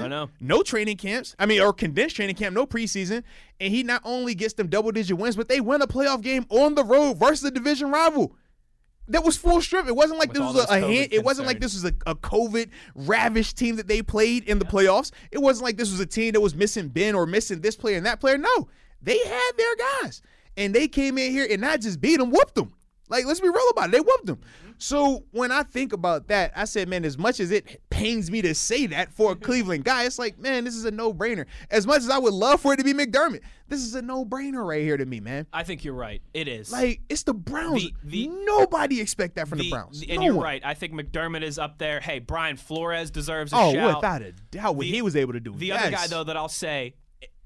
I know. No training camps. I mean, or condensed training camp, no preseason. And he not only gets them double digit wins, but they win a playoff game on the road versus a division rival. That was full strip. It wasn't like With this was a, those a COVID hint. It wasn't like this was a, a COVID ravished team that they played in the playoffs. It wasn't like this was a team that was missing Ben or missing this player and that player. No, they had their guys. And they came in here and not just beat them, whooped them. Like, let's be real about it. They whooped them. So when I think about that, I said, man, as much as it pains me to say that for a Cleveland guy, it's like, man, this is a no-brainer. As much as I would love for it to be McDermott, this is a no-brainer right here to me, man. I think you're right. It is. Like, it's the Browns. The- the- Nobody expect that from the, The- Browns. and No you're one. right. I think McDermott is up there. Hey, Brian Flores deserves a Oh, shout. without a doubt, what he was able to do. The other guy, though, that I'll say,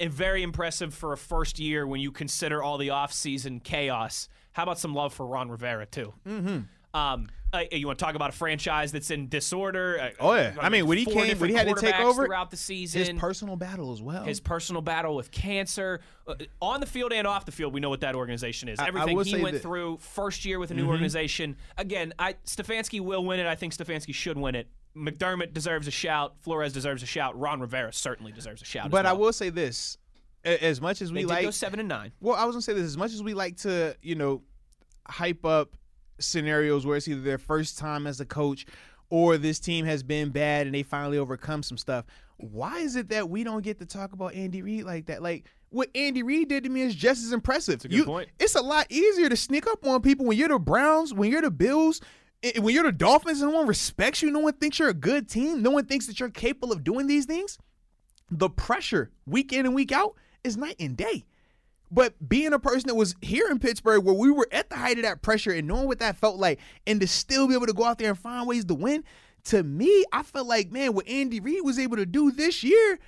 very impressive for a first year when you consider all the offseason chaos. How about some love for Ron Rivera, too? Mm-hmm. Um, uh, you want to talk about a franchise that's in disorder? Uh, Oh, yeah. I mean, when he came- when he had to take over, throughout the season, his personal battle as well. his personal battle with cancer uh, on the field and off the field. We know what that organization is. I- I Everything will he went that- through, first year with a new organization. Again, I Stefanski will win it. I think Stefanski should win it. McDermott deserves a shout. Flores deserves a shout. Ron Rivera certainly deserves a shout. but I will say this: as much as we like, go seven and nine. well, I was gonna say this: as much as we like to, you know, hype up scenarios where it's either their first time as a coach or this team has been bad and they finally overcome some stuff. Why is it that we don't get to talk about Andy Reid like that? Like what Andy Reid did to me is just as impressive. a good point. It's a lot easier to sneak up on people when you're the Browns, when you're the Bills, when you're the Dolphins, and no one respects you. No one thinks you're a good team. No one thinks that you're capable of doing these things. The pressure week in and week out is night and day. But being a person that was here in Pittsburgh where we were at the height of that pressure and knowing what that felt like and to still be able to go out there and find ways to win, to me, I felt like, man, what Andy Reid was able to do this year,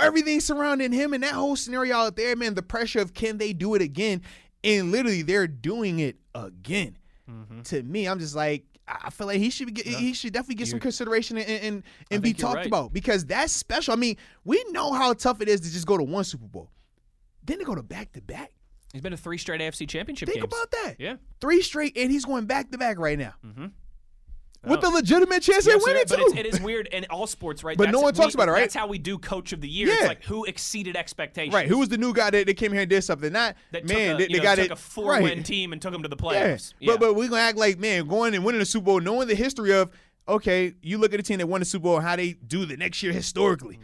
everything surrounding him and that whole scenario out there, man, the pressure of can they do it again? And literally they're doing it again. Mm-hmm. To me, I'm just like, I feel like he should be, he should definitely get some consideration and and, and be talked right. about because that's special. I mean, we know how tough it is to just go to one Super Bowl. Then to go to back to back. He's been to three straight AFC Championship Think games. about that. Yeah. Three straight, and he's going back to back right now. Mm-hmm. with Oh. a legitimate chance Yes, at winning but too. it's, it is weird in all sports, right? But no one talks we- about it, right? That's how we do Coach of the Year. It's Yeah. like who exceeded expectations. Right, who was the new guy that, that came here and did something? Not that man, a, they, they know, got took it a four-win right. team and took them to the Yeah. playoffs. Yeah. But but we gonna act like man, going and winning the Super Bowl, knowing the history of okay, you look at a team that won the Super Bowl, how they do the next year historically.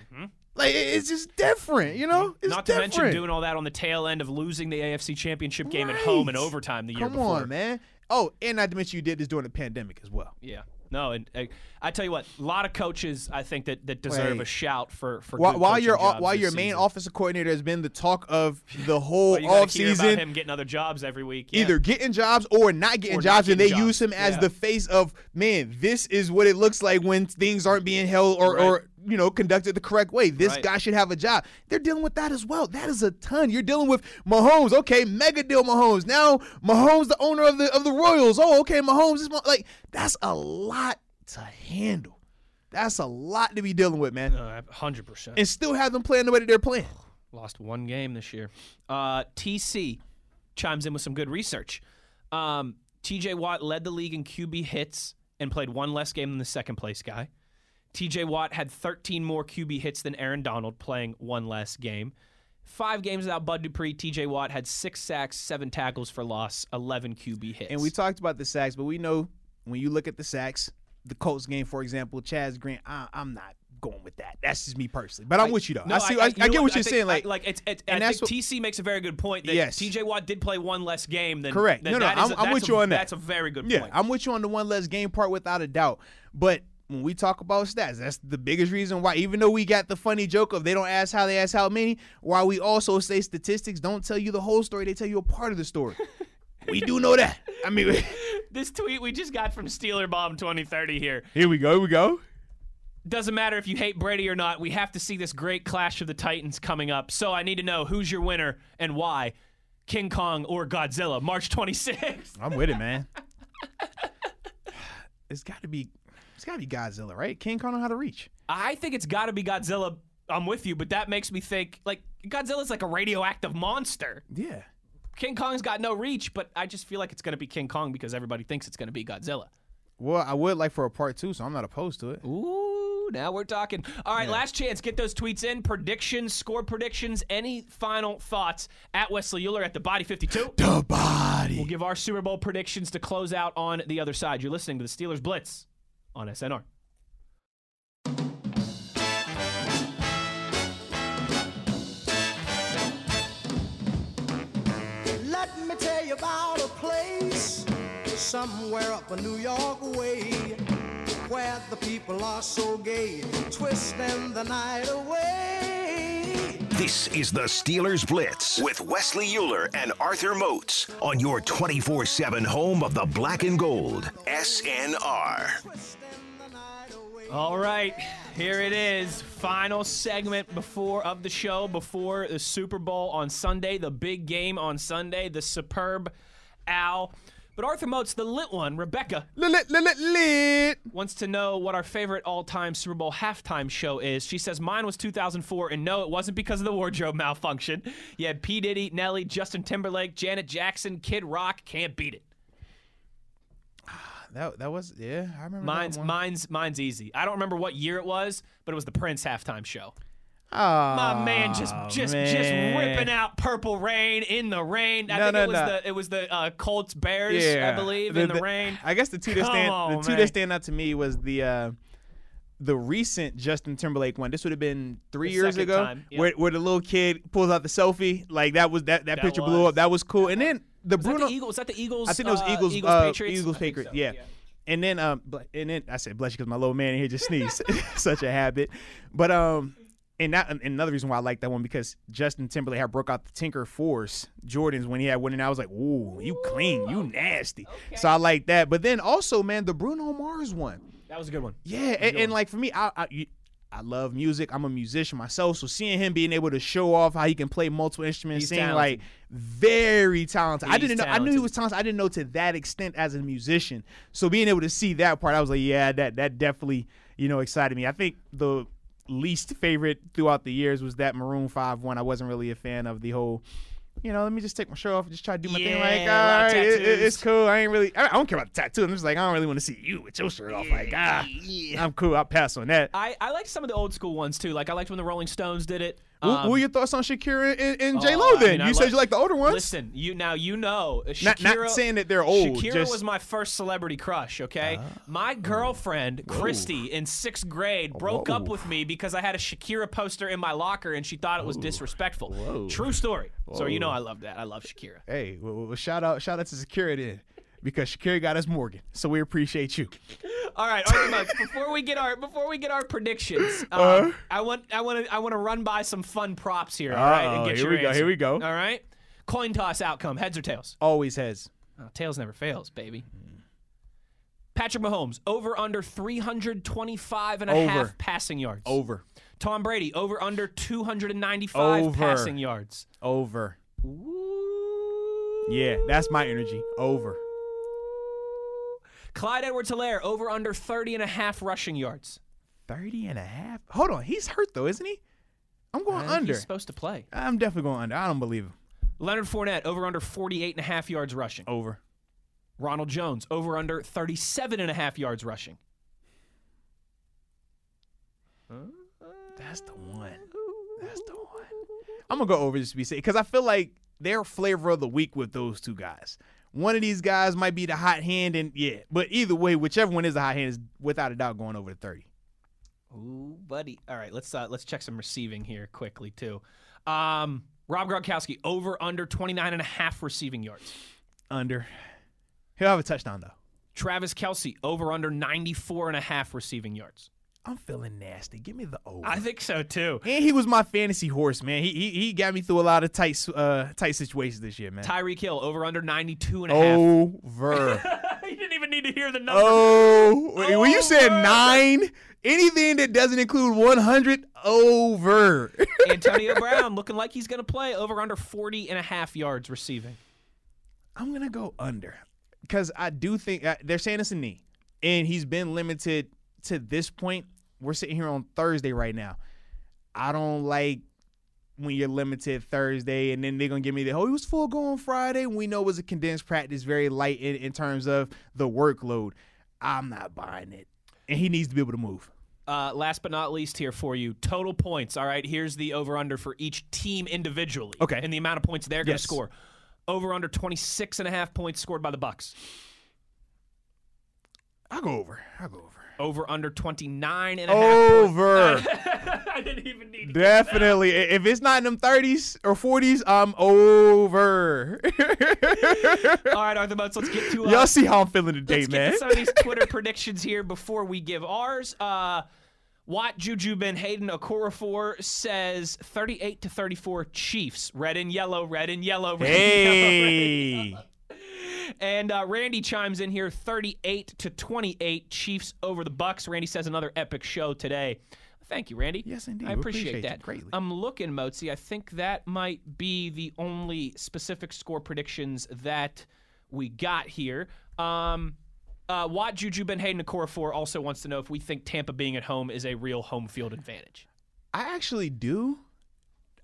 Like it's just different, you know. It's. Not to different. mention doing all that on the tail end of losing the AFC Championship game at home in overtime the year Come before. on, man. Oh, and not to mention you did this during the pandemic as well. Yeah. No, and uh, I tell you what, a lot of coaches I think that, that deserve Wait. a shout for for While, while your jobs while your main season. offensive coordinator has been the talk of the whole you off season, him getting other jobs every week. Yeah. either getting jobs or not getting Or not jobs, and they getting use him as Yeah. the face of man. This is what it looks like when things aren't being held or, Right. or you know conducted the correct way. This Right. guy should have a job. They're dealing with that as well. That is a ton. You're dealing with Mahomes. Okay, mega deal Mahomes. Now Mahomes, the owner of the of the Royals. Oh, okay, Mahomes is like that's a lot to handle. That's a lot to be dealing with, man. Uh, 100%. And still have them playing the way that they're playing. Lost one game this year. Uh, TC chimes in with some good research. Um, TJ Watt led the league in QB hits and played one less game than the second place guy. TJ Watt had 13 more QB hits than Aaron Donald, playing one less game. Five games without Bud Dupree, TJ Watt had six sacks, seven tackles for loss, 11 QB hits. And we talked about the sacks, but we know when you look at the sacks, the Colts game, for example, Chaz Grant, I, I'm not going with that. That's just me personally. But I'm with you though. No, I see. I, I, get what you're I think- saying. I- Like, like it's, it's and I that's think what- TC makes a very good point that Yes. TJ Watt did play one less game than Correct. than No, no, I'm- a- I'm with a- you on that. That's a very good yeah, point. I'm with you on the one less game part without a doubt. But when we talk about stats, that's the biggest reason why. Even though we got the funny joke of they don't ask how, they ask how many. Why we also say statistics don't tell you the whole story; they tell you a part of the story. we do know that. I mean, this tweet we just got from Steeler Bomb 2030 here. here we go. Here we go. Doesn't matter if you hate Brady or not, we have to see this great clash of the Titans coming up. So I need to know who's your winner and why. King Kong or Godzilla, March 26th. I'm with it, man. it's got to be, it's got to be Godzilla, right? King Kong know how to reach. I think it's got to be Godzilla. I'm with you, but that makes me think like Godzilla's like a radioactive monster. Yeah. King Kong's got no reach, but I just feel like it's going to be King Kong because everybody thinks it's going to be Godzilla. Well, I would like for a part two, so I'm not opposed to it. Ooh, now we're talking. All right, last chance. Get those tweets in. Predictions, score predictions, any final thoughts at Wesley Euler at the Body 52. The body. We'll give our Super Bowl predictions to close out on the other side. You're listening to the Steelers Blitz on SNR. Let me tell you about a place somewhere up a New York way where the people are so gay, twisting the night away. This is the Steelers Blitz with Wesley Euler and Arthur Moats on your 24 7 home of the black and gold. SNR. All right, here it is. Final segment before of the show before the Super Bowl on Sunday, the big game on Sunday, the superb Al. But Arthur Moats, the lit one, Rebecca, Lit, lit, lit, lit, lit. wants to know what our favorite all-time Super Bowl halftime show is. She says mine was 2004, and no, it wasn't because of the wardrobe malfunction. You had P Diddy, Nelly, Justin Timberlake, Janet Jackson, Kid Rock. Can't beat it. That that was yeah. I remember. Mine's that mine's mine's easy. I don't remember what year it was, but it was the Prince halftime show. Oh, My man just just just ripping out Purple Rain in the rain. I No, think no, it was no. the it was the uh, Colts Bears, Yeah, I believe, in the, rain. I guess the two that Come stand on, the two man. that stand out to me was the uh, the recent Justin Timberlake one. This would have been three The years ago, time, yep. where where the little kid pulls out the selfie. Like that was that that, That picture blew up. That was cool. And then the Was that Bruno. the Eagles? Was that the Eagles? I think it was uh, Eagles. Eagles uh, Patriots. Eagles Patriots. so, yeah. And then um, and then I said bless you because my little man in here just sneezed. Such a habit. But um, and that and another reason why I like that one because Justin Timberlake had broke out the Tinker Force Jordans when he had one, and I was like, "Ooh, you clean, you nasty." So I like that. But then also, man, the Bruno Mars one. That was a good one. Yeah, and, and like for me, I, I you- I love music. I'm a musician myself, so seeing him being able to show off how he can play multiple instruments, He's sing talented. like very talented. I didn't know. I knew he was talented. I didn't know to that extent as a musician. So being able to see that part, I was like, yeah, that that definitely you know excited me. I think the least favorite throughout the years was that Maroon Five one. I wasn't really a fan of the whole you know, let me just take my shirt off and just try to do my thing. Like, a all lot of right, it- it- it's cool. I ain't really, I I don't care about the tattoo. I'm just like, I don't really want to see you with your shirt off. Like, ah, I'm cool. I'll pass on that. I, I like some of the old school ones too. Like I liked when the Rolling Stones did it. What- Um, what were your thoughts on Shakira and, and oh, J Lo? I Then mean, I you said like- you like the older ones. Listen, you now you know uh, Not- Shakira. not saying that they're old, Shakira just- was my first celebrity crush. Okay, my girlfriend Christy in sixth grade broke up with me because I had a Shakira poster in my locker and she thought it was disrespectful. True story. So you know I love that. I love Shakira. Hey, well, well, shout out, shout out to Shakira then, because Shakira got us Morgan, so we appreciate you. All right, before we get our before we get our predictions, um, Uh-huh. I want I want to I want to run by some fun props here. All right, and get here we go, here we go. All right, coin toss outcome: heads or tails. Always has Oh, tails never fails, baby. Patrick Mahomes over under 325 and a half passing yards. over, Tom Brady over under 295 Over. passing yards. over. Yeah, that's my energy. Over. Clyde Edwards-Helaire over under 30 and a half rushing yards. 30 and a half. Hold on, he's hurt though, isn't he? I'm going uh, I under. He's supposed to play. I'm definitely going under. I don't believe him. Leonard Fournette over under 48 and a half yards rushing. Over. Ronald Jones over under 37 and a half yards rushing. That's the one. That's the one. I'm gonna go over this to be safe because I feel like they're flavor of the week with those two guys. One of these guys might be the hot hand, and yeah, but either way, whichever one is the hot hand is without a doubt going over the 30. Ooh, buddy. All right, let's uh, let's check some receiving here quickly too. Um, Rob Gronkowski over under 29 and a half receiving yards. Under. He'll have a touchdown though. Travis Kelce over under 94 and a half receiving yards. I'm feeling nasty. Give me the over. I think so too. and he was my fantasy horse, man. He he, he got me through a lot of tight uh tight situations this year, man. Tyreek Hill over under 92 and a half. Over. you didn't even need to hear the number. oh, wait, when you said nine, anything that doesn't include 100, over. Antonio Brown looking like he's going to play over under 40 and a half yards receiving. I'm gonna go under because I do think uh, they're saying it's a knee, and he's been limited to this point. We're sitting here on Thursday right now. I don't like when you're limited Thursday, and then they're gonna give me the oh he was full go on Friday. We know it was a condensed practice, very light in, in terms of the workload. I'm not buying it, and he needs to be able to move. Uh, last but not least, here for you, total points. All right, here's the over under for each team individually. Okay. and the amount of points they're going to Yes. score. Over under 26 and a half points scored by the Bucks. I'll go over. I'll go over. Over under 29 and a half Over. points. I didn't even need to. Definitely. I- If it's not in them 30s or 40s, I'm over. All right, Arthur Moats, let's get to uh, Y'all see how I'm feeling today, man. Let's get man. to some of these Twitter predictions here before we give ours. Uh, Watt Juju Ben Hayden Okorafor says 38 to 34 Chiefs. Red and yellow, red and yellow, red and yellow. red and yellow. And uh, Randy chimes in here 38 to 28 Chiefs over the Bucks. Randy says another epic show today. Thank you, Randy. Yes, indeed. I appreciate, appreciate that. greatly. I'm looking, Mozi. I think that might be the only specific score predictions that we got here. Um, uh, Watt Juju Ben Hayden Okorafor also wants to know if we think Tampa being at home is a real home field advantage. I actually do.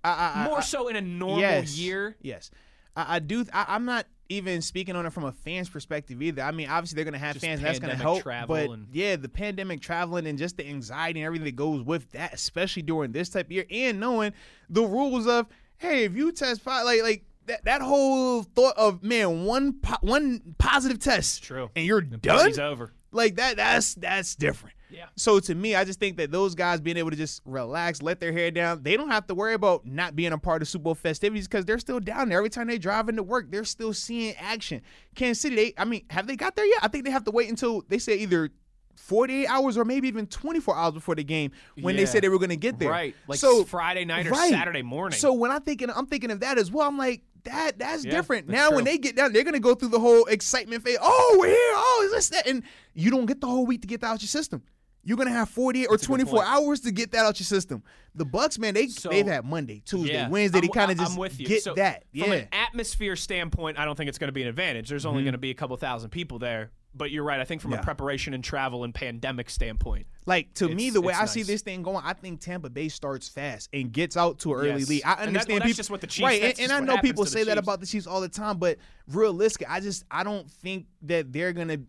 I, I, More I- so in a normal yes, year. Yes. I, I do. I, I'm not even speaking on it from a fan's perspective either. I mean, obviously they're going to have Just fans, and that's going to help. but yeah, the pandemic traveling and just the anxiety and everything that goes with that, especially during this type of year, and knowing the rules of hey, if you test po- like like that, that whole thought of man one po- one positive test, True. and you're The done. party's over. Like that that's that's different. Yeah. So to me, I just think that those guys being able to just relax, let their hair down, they don't have to worry about not being a part of Super Bowl festivities because they're still down there. Every time they drive into work, they're still seeing action. Kansas City, they I mean, have they got there yet? I think they have to wait until they say either 48 hours or maybe even 24 hours before the game when they Yeah. said they were going to get there. Right. Like so Friday night or right. Saturday morning. So when I'm thinking, I'm thinking of that as well. I'm like, that that's Yeah, different. that's now when they get down, they're gonna go through the whole excitement phase. Oh, we're here. Oh, is this that? And you don't get the whole week to get that out your system. You're gonna have 48 or That's a 24 hours to get that out your system. The Bucks, man, they So- they've had Monday, Tuesday, Yeah. Wednesday. They kind of I'm just with you. get So that. From an atmosphere standpoint, I don't think it's going to be an advantage. There's only Mm-hmm. going to be a couple thousand people there. But you're right. I think from Yeah. a preparation and travel and pandemic standpoint, Like to me, the way I see this thing going, I think Tampa Bay starts fast and gets out to an early Yes. lead. I And that- well, understand people, just what the Chiefs- right? And, and I know people say that about the Chiefs all the time, but realistic, I just I don't think that they're gonna.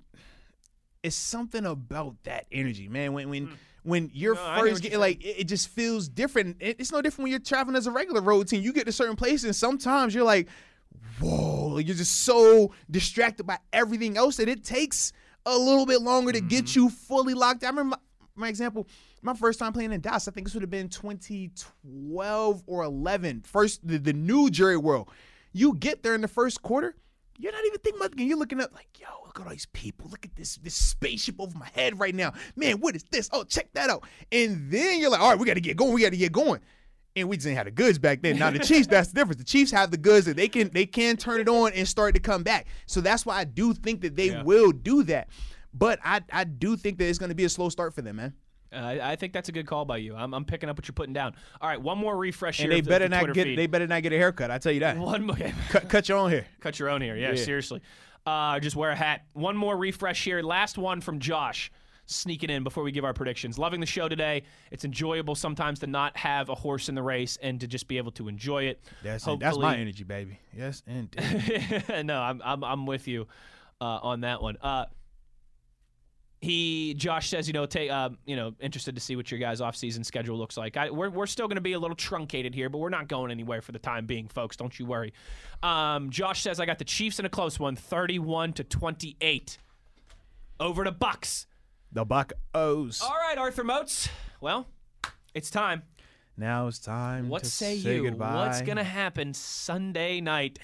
It's something about that energy, man. When when when you're. No, I hear what first getting like, it, it just feels different. It- it's no different when you're traveling as a regular road team. You get to certain places, and sometimes you're like, whoa, you're just so distracted by everything else that it takes a little bit longer to Mm-hmm. get you fully locked. I remember my, my example, my first time playing in Dallas, I think this would have been 2012 or 11. First, the, the new Jerry World. You get there in the first quarter, you're not even thinking about the game. You're looking up like, yo, look at all these people. Look at this this spaceship over my head right now. Man, what is this? Oh, check that out. And then you're like, all right, we got to get going. We got to get going. And we didn't have the goods back then. Now the Chiefs, that's the difference. The Chiefs have the goods that they can they can turn it on and start to come back. So that's why I do think that they Yeah. will do that. But I I do think that it's going to be a slow start for them, man. Uh, I, I think that's a good call by you. I'm, I'm picking up what you're putting down. All right, one more refresh And here they of better the not get feed. they better not get a haircut. I tell you that. one more. Cut, cut your own hair. Cut your own hair. Yeah, Yeah. seriously. Uh, just wear a hat. One more refresh here. Last one from Josh. Sneaking in before we give our predictions. Loving the show today. It's enjoyable sometimes to not have a horse in the race and to just be able to enjoy it. That's that's my Hopefully- energy, baby. Yes, indeed. no, I'm, I'm I'm with you uh, on that one. Uh, he Josh says, you know, take uh, you know, interested to see what your guys' off-season schedule looks like. I, we're we're still going to be a little truncated here, but we're not going anywhere for the time being, folks. Don't you worry. Um, Josh says I got the Chiefs in a close one, 31 to 28, over to Bucks. the Buck O's. All right, Arthur Moats. Well, it's time. Now it's time What to say, say you? goodbye. What's going to happen Sunday night,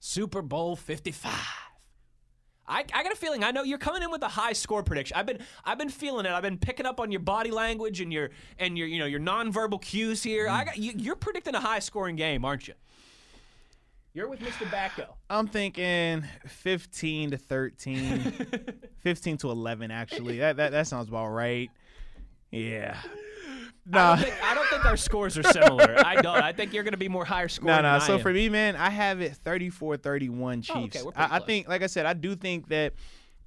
Super Bowl 55? I, I got a feeling I know you're coming in with a high score prediction. I've been I've been feeling it. I've been picking up on your body language and your and your you know your nonverbal cues here. I mm-hmm. got you, you're predicting a high scoring game, aren't you? You're with Mr. Batko. I'm thinking 15 to 13, 15 to 11. Actually, that that, that sounds about right. Yeah. I Nah. don't, think, I don't think our scores are similar. I don't. I think you're going to be more higher scoring. No, no. than I So for me, man, I have it 34 31 Chiefs. Oh, okay, I, I think, like I said, I do think that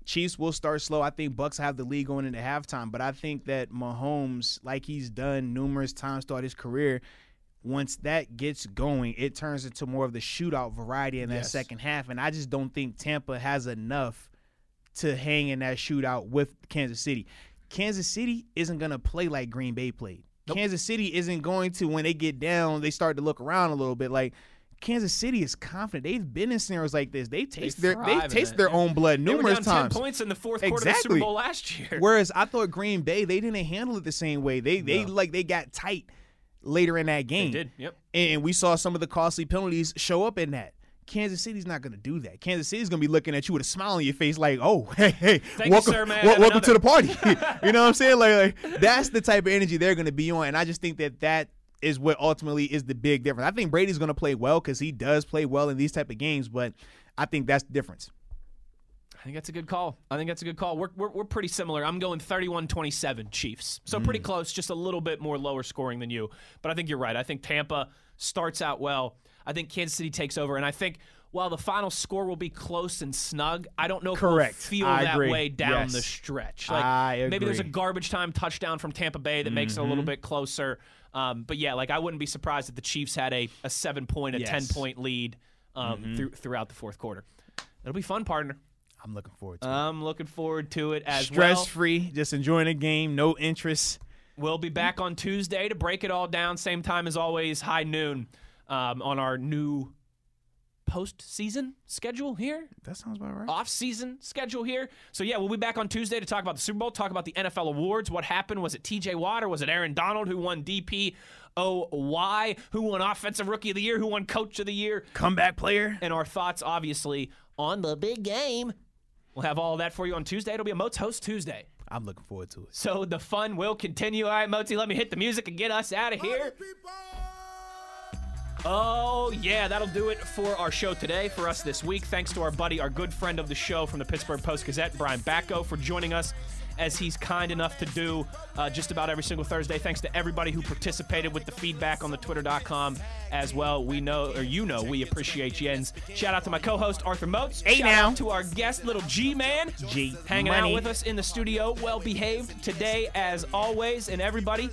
Chiefs will start slow. I think Bucks have the lead going into halftime, but I think that Mahomes, like he's done numerous times throughout his career, once that gets going, it turns into more of the shootout variety in that Yes. second half. And I just don't think Tampa has enough to hang in that shootout with Kansas City. Kansas City isn't going to play like Green Bay played. Kansas City isn't going to, when they get down, they start to look around a little bit. Like Kansas City is confident. They've been in scenarios like this. They taste their they taste their own blood they were numerous down times. points in the fourth quarter of the Super Bowl last year. Whereas I thought Green Bay, they didn't handle it the same way. They they like they got tight later in that game. did, yep. And we saw some of the costly penalties show up in that. Kansas City's not going to do that. Kansas City's going to be looking at you with a smile on your face, like, "Oh, hey, hey, Thank you, welcome, sir, man. Have welcome to the party." you know what I'm saying? Like, like, that's the type of energy they're going to be on, and I just think that that is what ultimately is the big difference. I think Brady's going to play well because he does play well in these type of games, but I think that's the difference. I think that's a good call. I think that's a good call. We're, we're, we're pretty similar. I'm going 31 27 Chiefs. So mm. pretty close, just a little bit more lower scoring than you. But I think you're right. I think Tampa starts out well. I think Kansas City takes over. And I think while the final score will be close and snug, I don't know if Correct. we'll feel I that agree. way down Yes. the stretch. Like I maybe there's a garbage time touchdown from Tampa Bay that makes it a little bit closer. Um, but yeah, like I wouldn't be surprised if the Chiefs had a, a seven point, a Yes. 10 point lead um, through, throughout the fourth quarter. It'll be fun, partner. I'm looking forward to it. I'm looking forward to it as Stress well. free, just enjoying the game, no interest. We'll be back on Tuesday to break it all down. Same time as always, high noon um, on our new postseason schedule here. That sounds about right. Off-season schedule here. So yeah, we'll be back on Tuesday to talk about the Super Bowl, talk about the NFL awards. What happened? Was it T.J. Watt or was it Aaron Donald who won DPOY? Who won Offensive Rookie of the Year? Who won Coach of the Year? Comeback player. and our thoughts, obviously, on the big game. We'll have all that for you on Tuesday. It'll be a Moats Host Tuesday. I'm looking forward to it. So the fun will continue. All right, Moti, let me hit the music and get us out of here. Oh, yeah, that'll do it for our show today, for us this week. Thanks to our buddy, our good friend of the show from the Pittsburgh Post Gazette, Brian Batko, for joining us as he's kind enough to do uh, just about every single Thursday. Thanks to everybody who participated with the feedback on the twitter.com as well. We know, or you know, we appreciate Jens. Shout out to my co host, Arthur Moats. Hey Shout now. out to our guest, little G Man. G Hanging out with us in the studio, well behaved today as always. And everybody,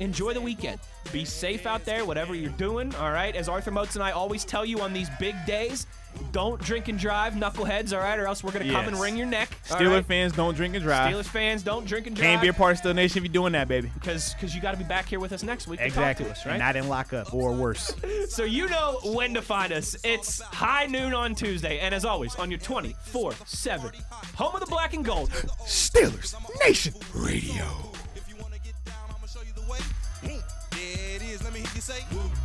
enjoy the weekend. Be safe out there, whatever you're doing, all right? As Arthur Moats and I always tell you on these big days, don't drink and drive, knuckleheads, all right? Or else we're going to come Yes. and wring your neck. all Steeler right? fans don't drink and drive. Steelers fans, don't drink and drive. Can't be a part of Steel Nation if you're doing that, baby. because because you got to be back here with us next week Exactly. to talk to us, right? Not in lockup or worse. so you know when to find us. It's high noon on Tuesday, and as always, on your 24/7 home of the black and gold. Steelers Nation Radio. If you